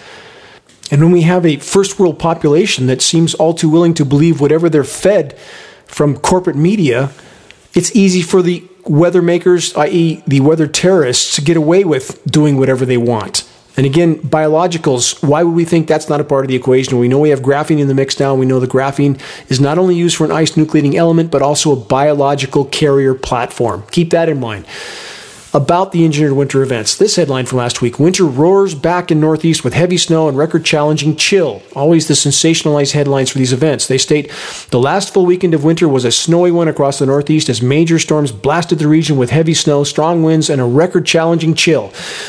And when we have a first world population that seems all too willing to believe whatever they're fed from corporate media, it's easy for the weather makers, i.e., the weather terrorists, to get away with doing whatever they want. And again, biologicals, why would we think that's not a part of the equation? We know we have graphene in the mix now. We know the graphene is not only used for an ice nucleating element, but also a biological carrier platform. Keep that in mind about the engineered winter events. This headline from last week Winter roars back in Northeast with heavy snow and record challenging chill. Always the sensationalized headlines for these events. They state the last full weekend of winter was a snowy one across the Northeast as major storms blasted the region with heavy snow, strong winds, and a record challenging chill.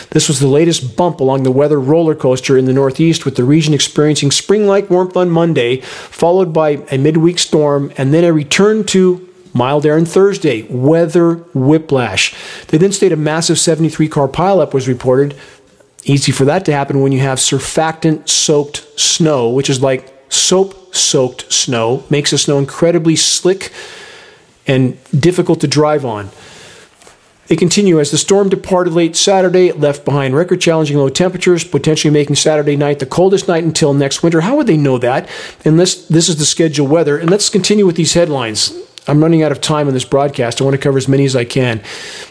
This was the latest bump along the weather roller coaster in the Northeast, with the region experiencing spring like warmth on Monday, followed by a midweek storm, and then a return to Mild air on Thursday, weather whiplash. They then state a massive 73 car pileup was reported. Easy for that to happen when you have surfactant soaked snow, which is like soap soaked snow, makes the snow incredibly slick and difficult to drive on. They continue as the storm departed late Saturday, it left behind record challenging low temperatures, potentially making Saturday night the coldest night until next winter. How would they know that? Unless this is the scheduled weather. And let's continue with these headlines. I'm running out of time on this broadcast. I want to cover as many as I can.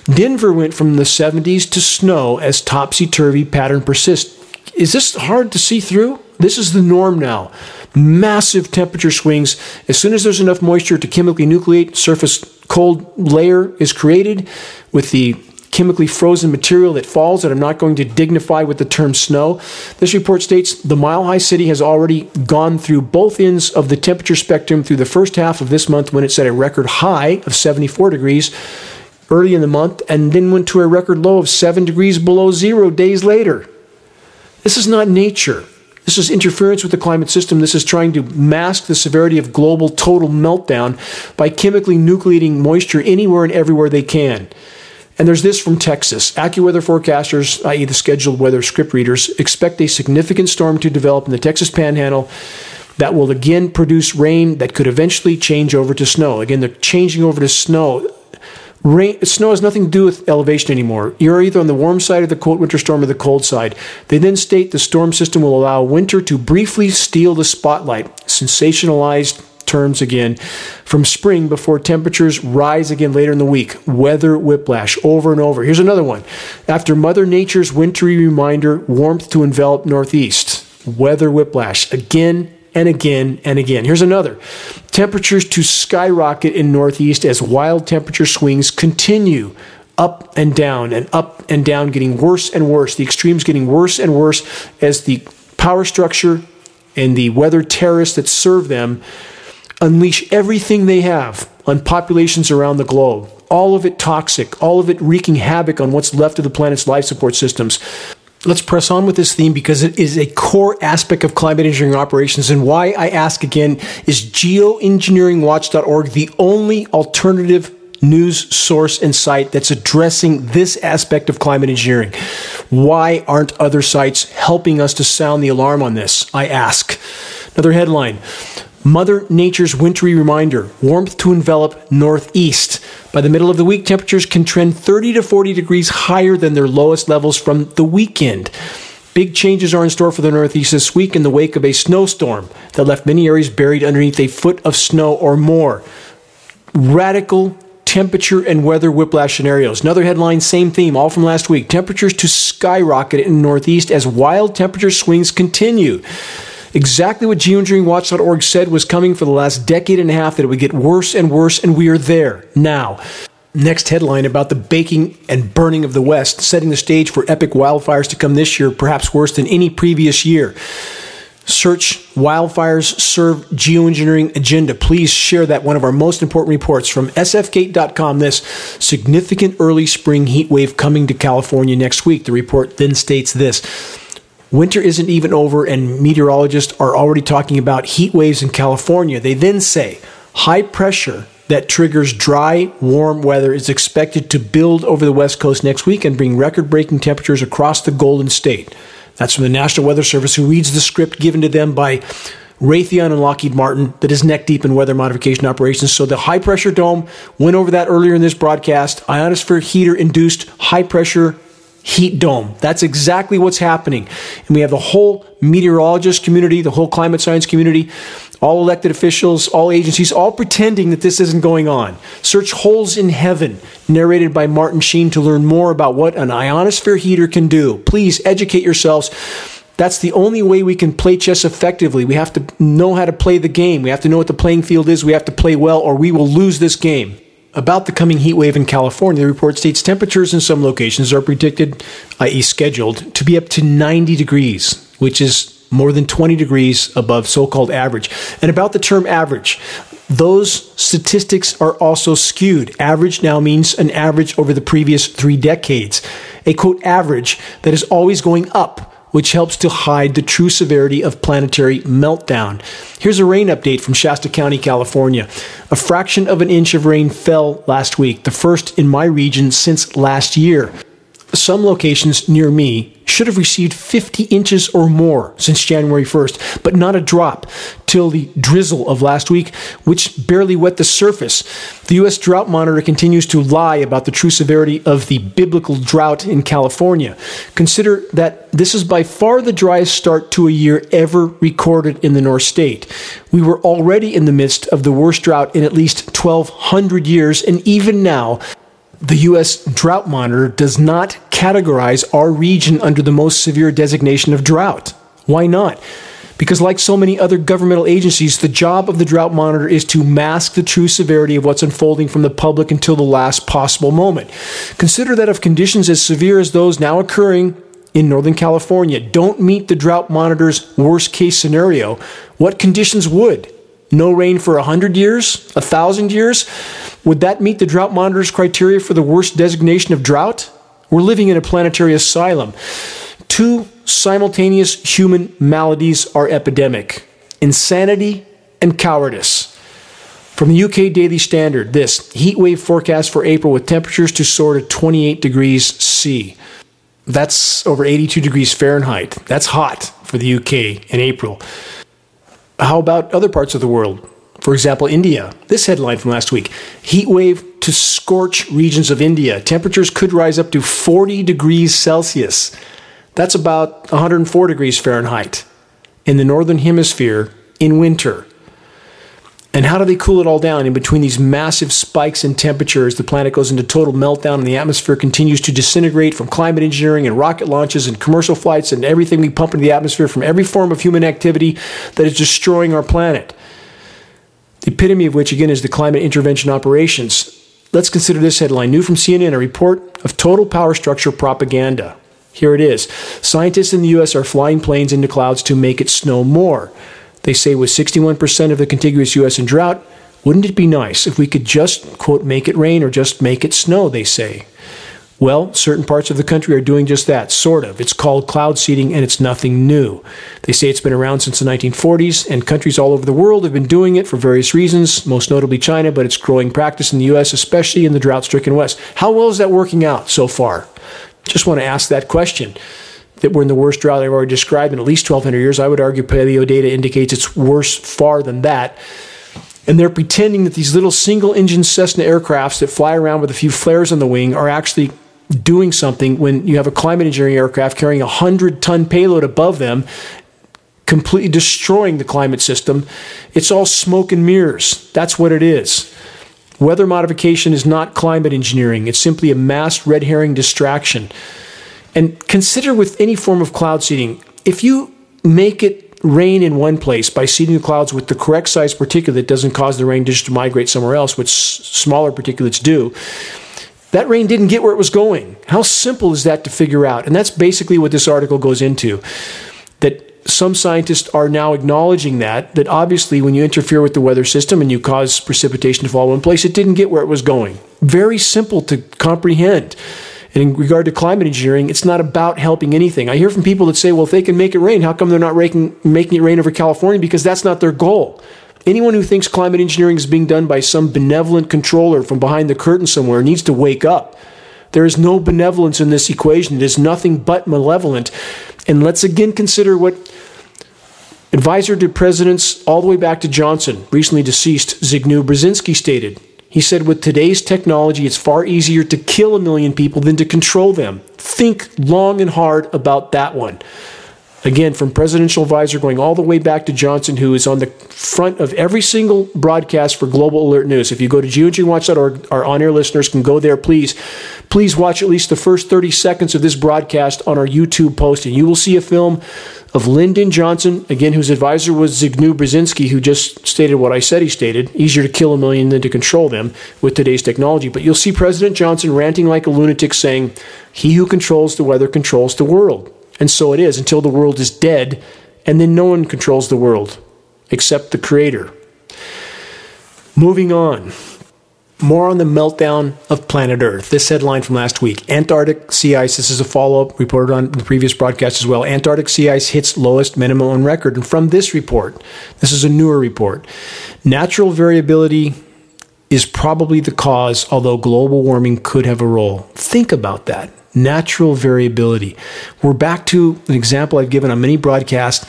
Denver went from the 70s to snow as topsy turvy pattern persists. Is this hard to see through? This is the norm now. Massive temperature swings. As soon as there's enough moisture to chemically nucleate, surface cold layer is created with the chemically frozen material that falls that I'm not going to dignify with the term snow. This report states the Mile High City has already gone through both ends of the temperature spectrum through the first half of this month when it set a record high of 74 degrees early in the month and then went to a record low of 7 degrees below zero days later. This is not nature. This is interference with the climate system. This is trying to mask the severity of global total meltdown by chemically nucleating moisture anywhere and everywhere they can. And there's this from Texas. AccuWeather forecasters, i.e., the scheduled weather script readers, expect a significant storm to develop in the Texas panhandle that will again produce rain that could eventually change over to snow. Again, they're changing over to snow. Rain, snow has nothing to do with elevation anymore. You're either on the warm side of the cold winter storm or the cold side. They then state the storm system will allow winter to briefly steal the spotlight. Sensationalized terms again from spring before temperatures rise again later in the week. Weather whiplash over and over. Here's another one. After Mother Nature's wintry reminder, warmth to envelop Northeast. Weather whiplash again and again and again. Here's another. Temperatures to skyrocket in Northeast as wild temperature swings continue up and down and up and down, getting worse and worse. The extremes getting worse and worse as the power structure and the weather terrorists that serve them unleash everything they have on populations around the globe. All of it toxic, all of it wreaking havoc on what's left of the planet's life support systems. Let's press on with this theme because it is a core aspect of climate engineering operations. And why I ask again is geoengineeringwatch.org the only alternative news source and site that's addressing this aspect of climate engineering? Why aren't other sites helping us to sound the alarm on this? I ask. Another headline Mother Nature's wintry reminder warmth to envelop northeast. By the middle of the week, temperatures can trend 30 to 40 degrees higher than their lowest levels from the weekend. Big changes are in store for the Northeast this week in the wake of a snowstorm that left many areas buried underneath a foot of snow or more. Radical temperature and weather whiplash scenarios. Another headline, same theme, all from last week. Temperatures to skyrocket in Northeast as wild temperature swings continue. Exactly what geoengineeringwatch.org said was coming for the last decade and a half, that it would get worse and worse, and we are there now. Next headline about the baking and burning of the West, setting the stage for epic wildfires to come this year, perhaps worse than any previous year. Search wildfires serve geoengineering agenda. Please share that one of our most important reports from sfgate.com. This significant early spring heat wave coming to California next week. The report then states this Winter isn't even over, and meteorologists are already talking about heat waves in California. They then say high pressure that triggers dry, warm weather is expected to build over the West Coast next week and bring record breaking temperatures across the Golden State. That's from the National Weather Service, who reads the script given to them by Raytheon and Lockheed Martin that is neck deep in weather modification operations. So the high pressure dome went over that earlier in this broadcast. Ionosphere heater induced high pressure heat dome. That's exactly what's happening. And we have the whole meteorologist community, the whole climate science community, all elected officials, all agencies, all pretending that this isn't going on. Search Holes in Heaven, narrated by Martin Sheen, to learn more about what an ionosphere heater can do. Please educate yourselves. That's the only way we can play chess effectively. We have to know how to play the game. We have to know what the playing field is. We have to play well, or we will lose this game. About the coming heat wave in California, the report states temperatures in some locations are predicted, i.e., scheduled, to be up to 90 degrees, which is more than 20 degrees above so called average. And about the term average, those statistics are also skewed. Average now means an average over the previous three decades. A quote average that is always going up which helps to hide the true severity of planetary meltdown. Here's a rain update from Shasta County, California. A fraction of an inch of rain fell last week, the first in my region since last year. Some locations near me should have received 50 inches or more since January 1st, but not a drop till the drizzle of last week, which barely wet the surface. The U.S. Drought Monitor continues to lie about the true severity of the biblical drought in California. Consider that this is by far the driest start to a year ever recorded in the North State. We were already in the midst of the worst drought in at least 1,200 years, and even now, the U.S. Drought Monitor does not categorize our region under the most severe designation of drought. Why not? Because, like so many other governmental agencies, the job of the Drought Monitor is to mask the true severity of what's unfolding from the public until the last possible moment. Consider that if conditions as severe as those now occurring in Northern California don't meet the Drought Monitor's worst case scenario, what conditions would? No rain for 100 years? 1,000 years? Would that meet the drought monitor's criteria for the worst designation of drought? We're living in a planetary asylum. Two simultaneous human maladies are epidemic insanity and cowardice. From the UK Daily Standard, this heat wave forecast for April with temperatures to soar to 28 degrees C. That's over 82 degrees Fahrenheit. That's hot for the UK in April. How about other parts of the world? For example, India. This headline from last week heat wave to scorch regions of India. Temperatures could rise up to 40 degrees Celsius. That's about 104 degrees Fahrenheit in the northern hemisphere in winter. And how do they cool it all down? In between these massive spikes in temperatures, the planet goes into total meltdown and the atmosphere continues to disintegrate from climate engineering and rocket launches and commercial flights and everything we pump into the atmosphere from every form of human activity that is destroying our planet. The epitome of which, again, is the climate intervention operations. Let's consider this headline new from CNN a report of total power structure propaganda. Here it is Scientists in the U.S. are flying planes into clouds to make it snow more. They say with 61% of the contiguous U.S. in drought, wouldn't it be nice if we could just, quote, make it rain or just make it snow, they say. Well, certain parts of the country are doing just that, sort of. It's called cloud seeding and it's nothing new. They say it's been around since the 1940s, and countries all over the world have been doing it for various reasons, most notably China, but it's growing practice in the U.S., especially in the drought stricken West. How well is that working out so far? Just want to ask that question that we're in the worst drought I've already described in at least 1,200 years. I would argue paleo data indicates it's worse far than that. And they're pretending that these little single engine Cessna aircrafts that fly around with a few flares on the wing are actually doing something when you have a climate engineering aircraft carrying a 100 ton payload above them, completely destroying the climate system. It's all smoke and mirrors. That's what it is. Weather modification is not climate engineering, it's simply a mass red herring distraction. And consider with any form of cloud seeding, if you make it rain in one place by seeding the clouds with the correct size particulate that doesn't cause the rain just to migrate somewhere else, which smaller particulates do, that rain didn't get where it was going. How simple is that to figure out? And that's basically what this article goes into. That some scientists are now acknowledging that that obviously when you interfere with the weather system and you cause precipitation to fall in place, it didn't get where it was going. Very simple to comprehend. And in regard to climate engineering, it's not about helping anything. I hear from people that say, well, if they can make it rain, how come they're not making, making it rain over California? Because that's not their goal. Anyone who thinks climate engineering is being done by some benevolent controller from behind the curtain somewhere needs to wake up. There is no benevolence in this equation. It is nothing but malevolent. And let's again consider what advisor to presidents all the way back to Johnson, recently deceased Zygmunt Brzezinski, stated. He said, with today's technology, it's far easier to kill a million people than to control them. Think long and hard about that one. Again, from presidential advisor going all the way back to Johnson, who is on the front of every single broadcast for Global Alert News. If you go to geoengineeringwatch.org, our on-air listeners can go there, please. Please watch at least the first 30 seconds of this broadcast on our YouTube post, and you will see a film of Lyndon Johnson, again, whose advisor was Zygmunt Brzezinski, who just stated what I said he stated easier to kill a million than to control them with today's technology. But you'll see President Johnson ranting like a lunatic saying, He who controls the weather controls the world. And so it is until the world is dead, and then no one controls the world except the Creator. Moving on. More on the meltdown of planet Earth. This headline from last week Antarctic sea ice. This is a follow up reported on the previous broadcast as well. Antarctic sea ice hits lowest minimum on record. And from this report, this is a newer report, natural variability is probably the cause, although global warming could have a role. Think about that natural variability. We're back to an example I've given on many broadcasts.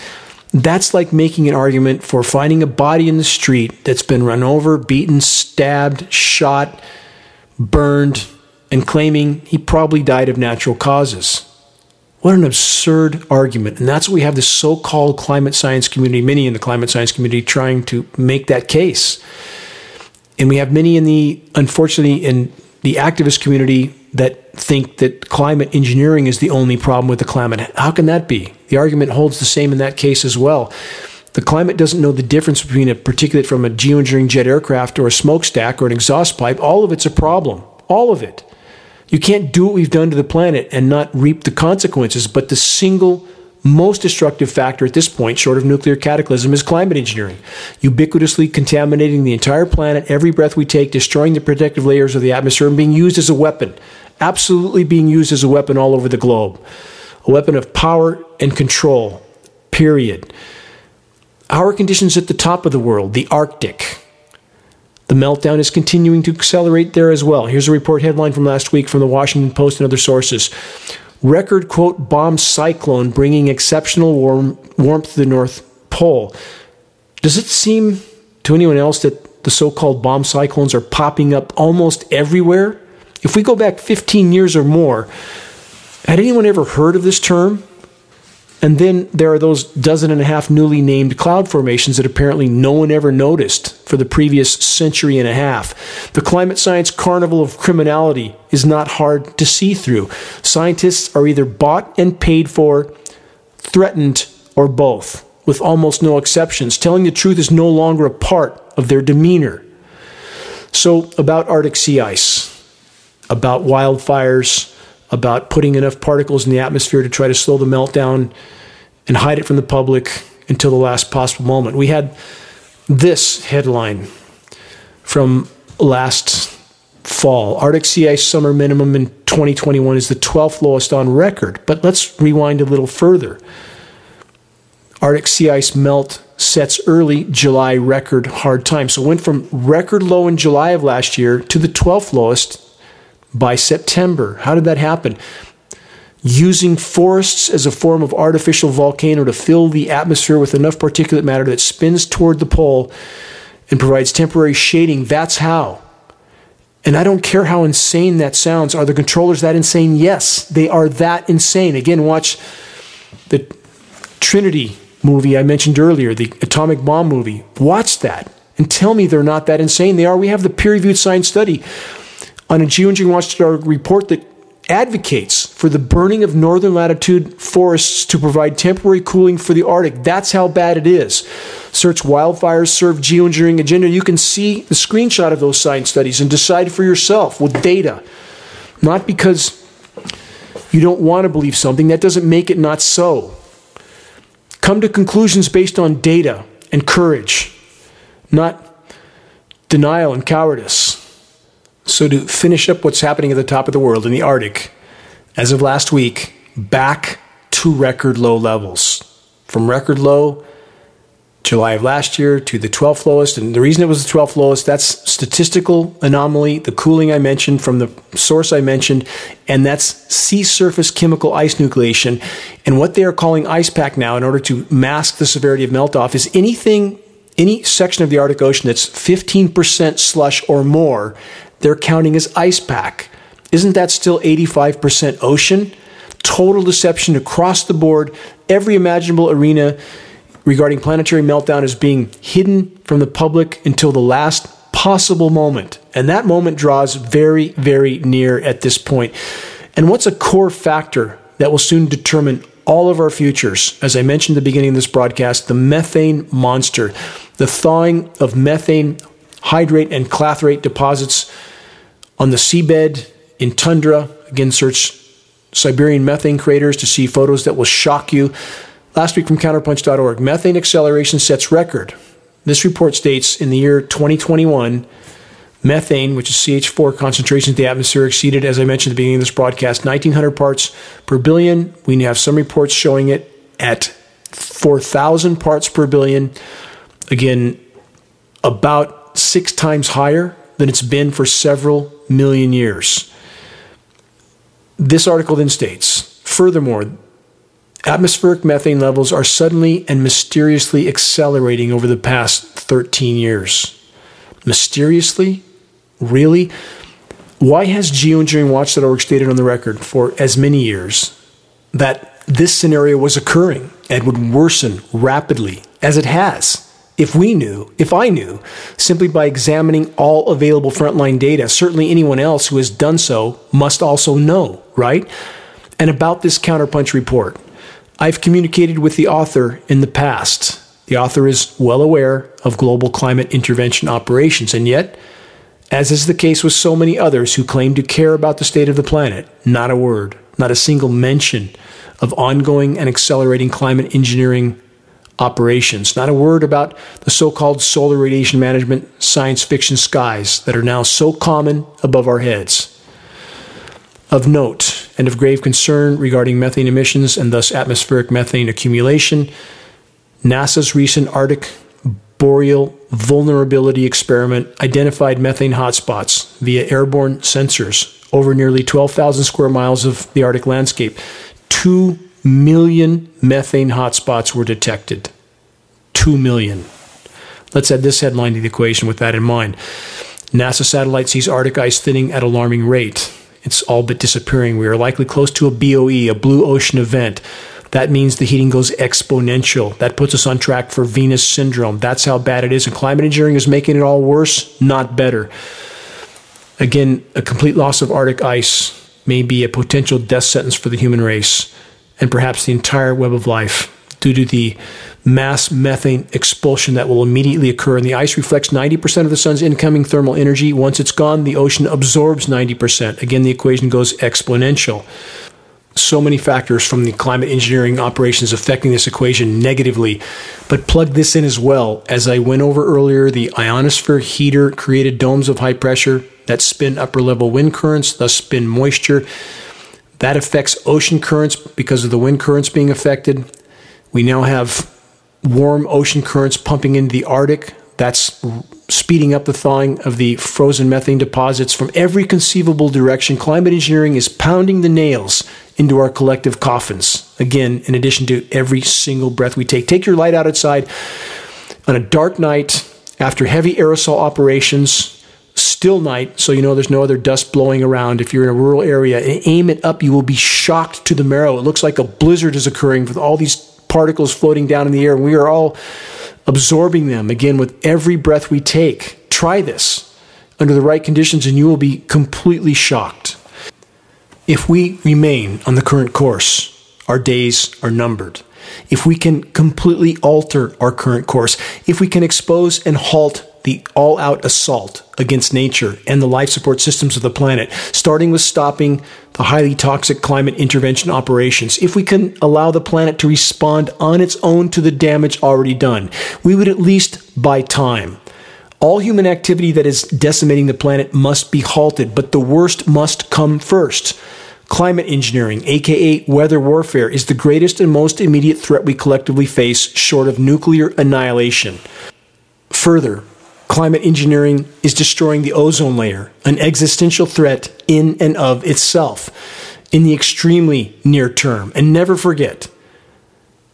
That's like making an argument for finding a body in the street that's been run over, beaten, stabbed, shot, burned, and claiming he probably died of natural causes. What an absurd argument. And that's what we have this so called climate science community, many in the climate science community, trying to make that case. And we have many in the, unfortunately, in the activist community that think that climate engineering is the only problem with the climate. How can that be? The argument holds the same in that case as well. The climate doesn't know the difference between a particulate from a geoengineering jet aircraft or a smokestack or an exhaust pipe. All of it's a problem. All of it. You can't do what we've done to the planet and not reap the consequences, but the single most destructive factor at this point, short of nuclear cataclysm, is climate engineering. Ubiquitously contaminating the entire planet, every breath we take, destroying the protective layers of the atmosphere, and being used as a weapon. Absolutely being used as a weapon all over the globe. A weapon of power and control, period. Our conditions at the top of the world, the Arctic. The meltdown is continuing to accelerate there as well. Here's a report headline from last week from the Washington Post and other sources record quote bomb cyclone bringing exceptional warm, warmth to the North Pole. Does it seem to anyone else that the so called bomb cyclones are popping up almost everywhere? If we go back 15 years or more, had anyone ever heard of this term? And then there are those dozen and a half newly named cloud formations that apparently no one ever noticed for the previous century and a half. The climate science carnival of criminality is not hard to see through. Scientists are either bought and paid for, threatened, or both, with almost no exceptions. Telling the truth is no longer a part of their demeanor. So, about Arctic sea ice, about wildfires, about putting enough particles in the atmosphere to try to slow the meltdown and hide it from the public until the last possible moment. We had this headline from last fall Arctic sea ice summer minimum in 2021 is the 12th lowest on record. But let's rewind a little further. Arctic sea ice melt sets early July record hard time. So went from record low in July of last year to the 12th lowest by September. How did that happen? Using forests as a form of artificial volcano to fill the atmosphere with enough particulate matter that spins toward the pole and provides temporary shading. That's how. And I don't care how insane that sounds. Are the controllers that insane? Yes, they are that insane. Again, watch the Trinity movie I mentioned earlier, the atomic bomb movie. Watch that and tell me they're not that insane. They are. We have the peer reviewed science study on a Geoengineering report that advocates for the burning of northern latitude forests to provide temporary cooling for the Arctic. That's how bad it is. Search wildfires serve geoengineering agenda. You can see the screenshot of those science studies and decide for yourself with data. Not because you don't want to believe something, that doesn't make it not so. Come to conclusions based on data and courage, not denial and cowardice. So, to finish up what's happening at the top of the world in the Arctic, as of last week, back to record low levels. From record low July of last year to the 12th lowest. And the reason it was the 12th lowest, that's statistical anomaly, the cooling I mentioned from the source I mentioned, and that's sea surface chemical ice nucleation. And what they are calling ice pack now, in order to mask the severity of melt off, is anything, any section of the Arctic Ocean that's 15% slush or more they're counting as ice pack. Isn't that still 85% ocean? Total deception across the board. Every imaginable arena regarding planetary meltdown is being hidden from the public until the last possible moment. And that moment draws very, very near at this point. And what's a core factor that will soon determine all of our futures? As I mentioned at the beginning of this broadcast, the methane monster, the thawing of methane hydrate and clathrate deposits on the seabed in tundra. Again, search Siberian methane craters to see photos that will shock you. Last week from counterpunch.org, methane acceleration sets record. This report states in the year 2021, methane, which is CH4 concentrations in the atmosphere, exceeded, as I mentioned at the beginning of this broadcast, 1900 parts per billion. We have some reports showing it at 4,000 parts per billion. Again, about six times higher than it's been for several million years. This article then states furthermore, atmospheric methane levels are suddenly and mysteriously accelerating over the past 13 years. Mysteriously? Really? Why has Geoengineering Watch.org stated on the record for as many years that this scenario was occurring and would worsen rapidly as it has? If we knew, if I knew, simply by examining all available frontline data, certainly anyone else who has done so must also know, right? And about this counterpunch report, I've communicated with the author in the past. The author is well aware of global climate intervention operations, and yet, as is the case with so many others who claim to care about the state of the planet, not a word, not a single mention of ongoing and accelerating climate engineering operations. Not a word about the so called solar radiation management science fiction skies that are now so common above our heads. Of note and of grave concern regarding methane emissions and thus atmospheric methane accumulation, NASA's recent Arctic boreal vulnerability experiment identified methane hotspots via airborne sensors over nearly 12,000 square miles of the Arctic landscape. Two million methane hotspots were detected. 2 million. Let's add this headline to the equation with that in mind. NASA satellite sees Arctic ice thinning at alarming rate. It's all but disappearing. We are likely close to a BOE, a blue ocean event. That means the heating goes exponential. That puts us on track for Venus syndrome. That's how bad it is. And climate engineering is making it all worse, not better. Again, a complete loss of Arctic ice may be a potential death sentence for the human race and perhaps the entire web of life due to the mass methane expulsion that will immediately occur. And the ice reflects 90% of the sun's incoming thermal energy. Once it's gone, the ocean absorbs 90%. Again, the equation goes exponential. So many factors from the climate engineering operations affecting this equation negatively. But plug this in as well. As I went over earlier, the ionosphere heater created domes of high pressure that spin upper level wind currents, thus spin moisture. That affects ocean currents because of the wind currents being affected. We now have warm ocean currents pumping into the Arctic. That's speeding up the thawing of the frozen methane deposits from every conceivable direction. Climate engineering is pounding the nails into our collective coffins. Again, in addition to every single breath we take. Take your light out outside on a dark night after heavy aerosol operations still night, so you know there's no other dust blowing around. If you're in a rural area, and aim it up, you will be shocked to the marrow. It looks like a blizzard is occurring with all these particles floating down in the air, and we are all absorbing them again with every breath we take. Try this under the right conditions, and you will be completely shocked. If we remain on the current course, our days are numbered. If we can completely alter our current course, if we can expose and halt the all out assault against nature and the life support systems of the planet, starting with stopping the highly toxic climate intervention operations. If we can allow the planet to respond on its own to the damage already done, we would at least buy time. All human activity that is decimating the planet must be halted, but the worst must come first. Climate engineering, aka weather warfare, is the greatest and most immediate threat we collectively face, short of nuclear annihilation. Further, climate engineering is destroying the ozone layer, an existential threat in and of itself, in the extremely near term. And never forget,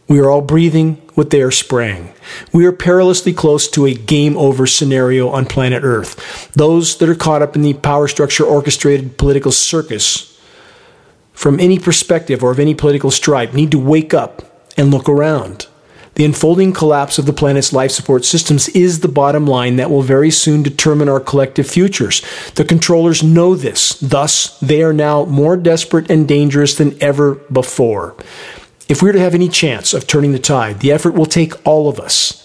we are all breathing what they are spraying. We are perilously close to a game over scenario on planet Earth. Those that are caught up in the power structure orchestrated political circus, from any perspective or of any political stripe, need to wake up and look around. The unfolding collapse of the planet's life support systems is the bottom line that will very soon determine our collective futures. The controllers know this. Thus, they are now more desperate and dangerous than ever before. If we're to have any chance of turning the tide, the effort will take all of us.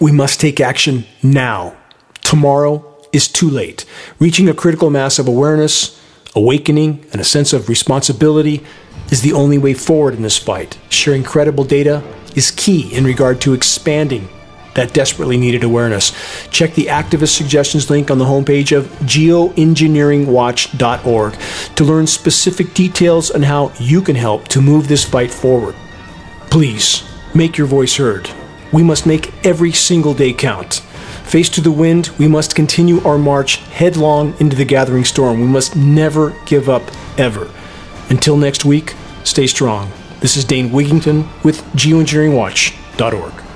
We must take action now. Tomorrow is too late. Reaching a critical mass of awareness, awakening, and a sense of responsibility is the only way forward in this fight. Sharing credible data is key in regard to expanding that desperately needed awareness. Check the activist suggestions link on the homepage of geoengineeringwatch.org to learn specific details on how you can help to move this fight forward. Please make your voice heard. We must make every single day count. Face to the wind, we must continue our march headlong into the gathering storm. We must never give up, ever. Until next week, stay strong. This is Dane Wigington with geoengineeringwatch.org.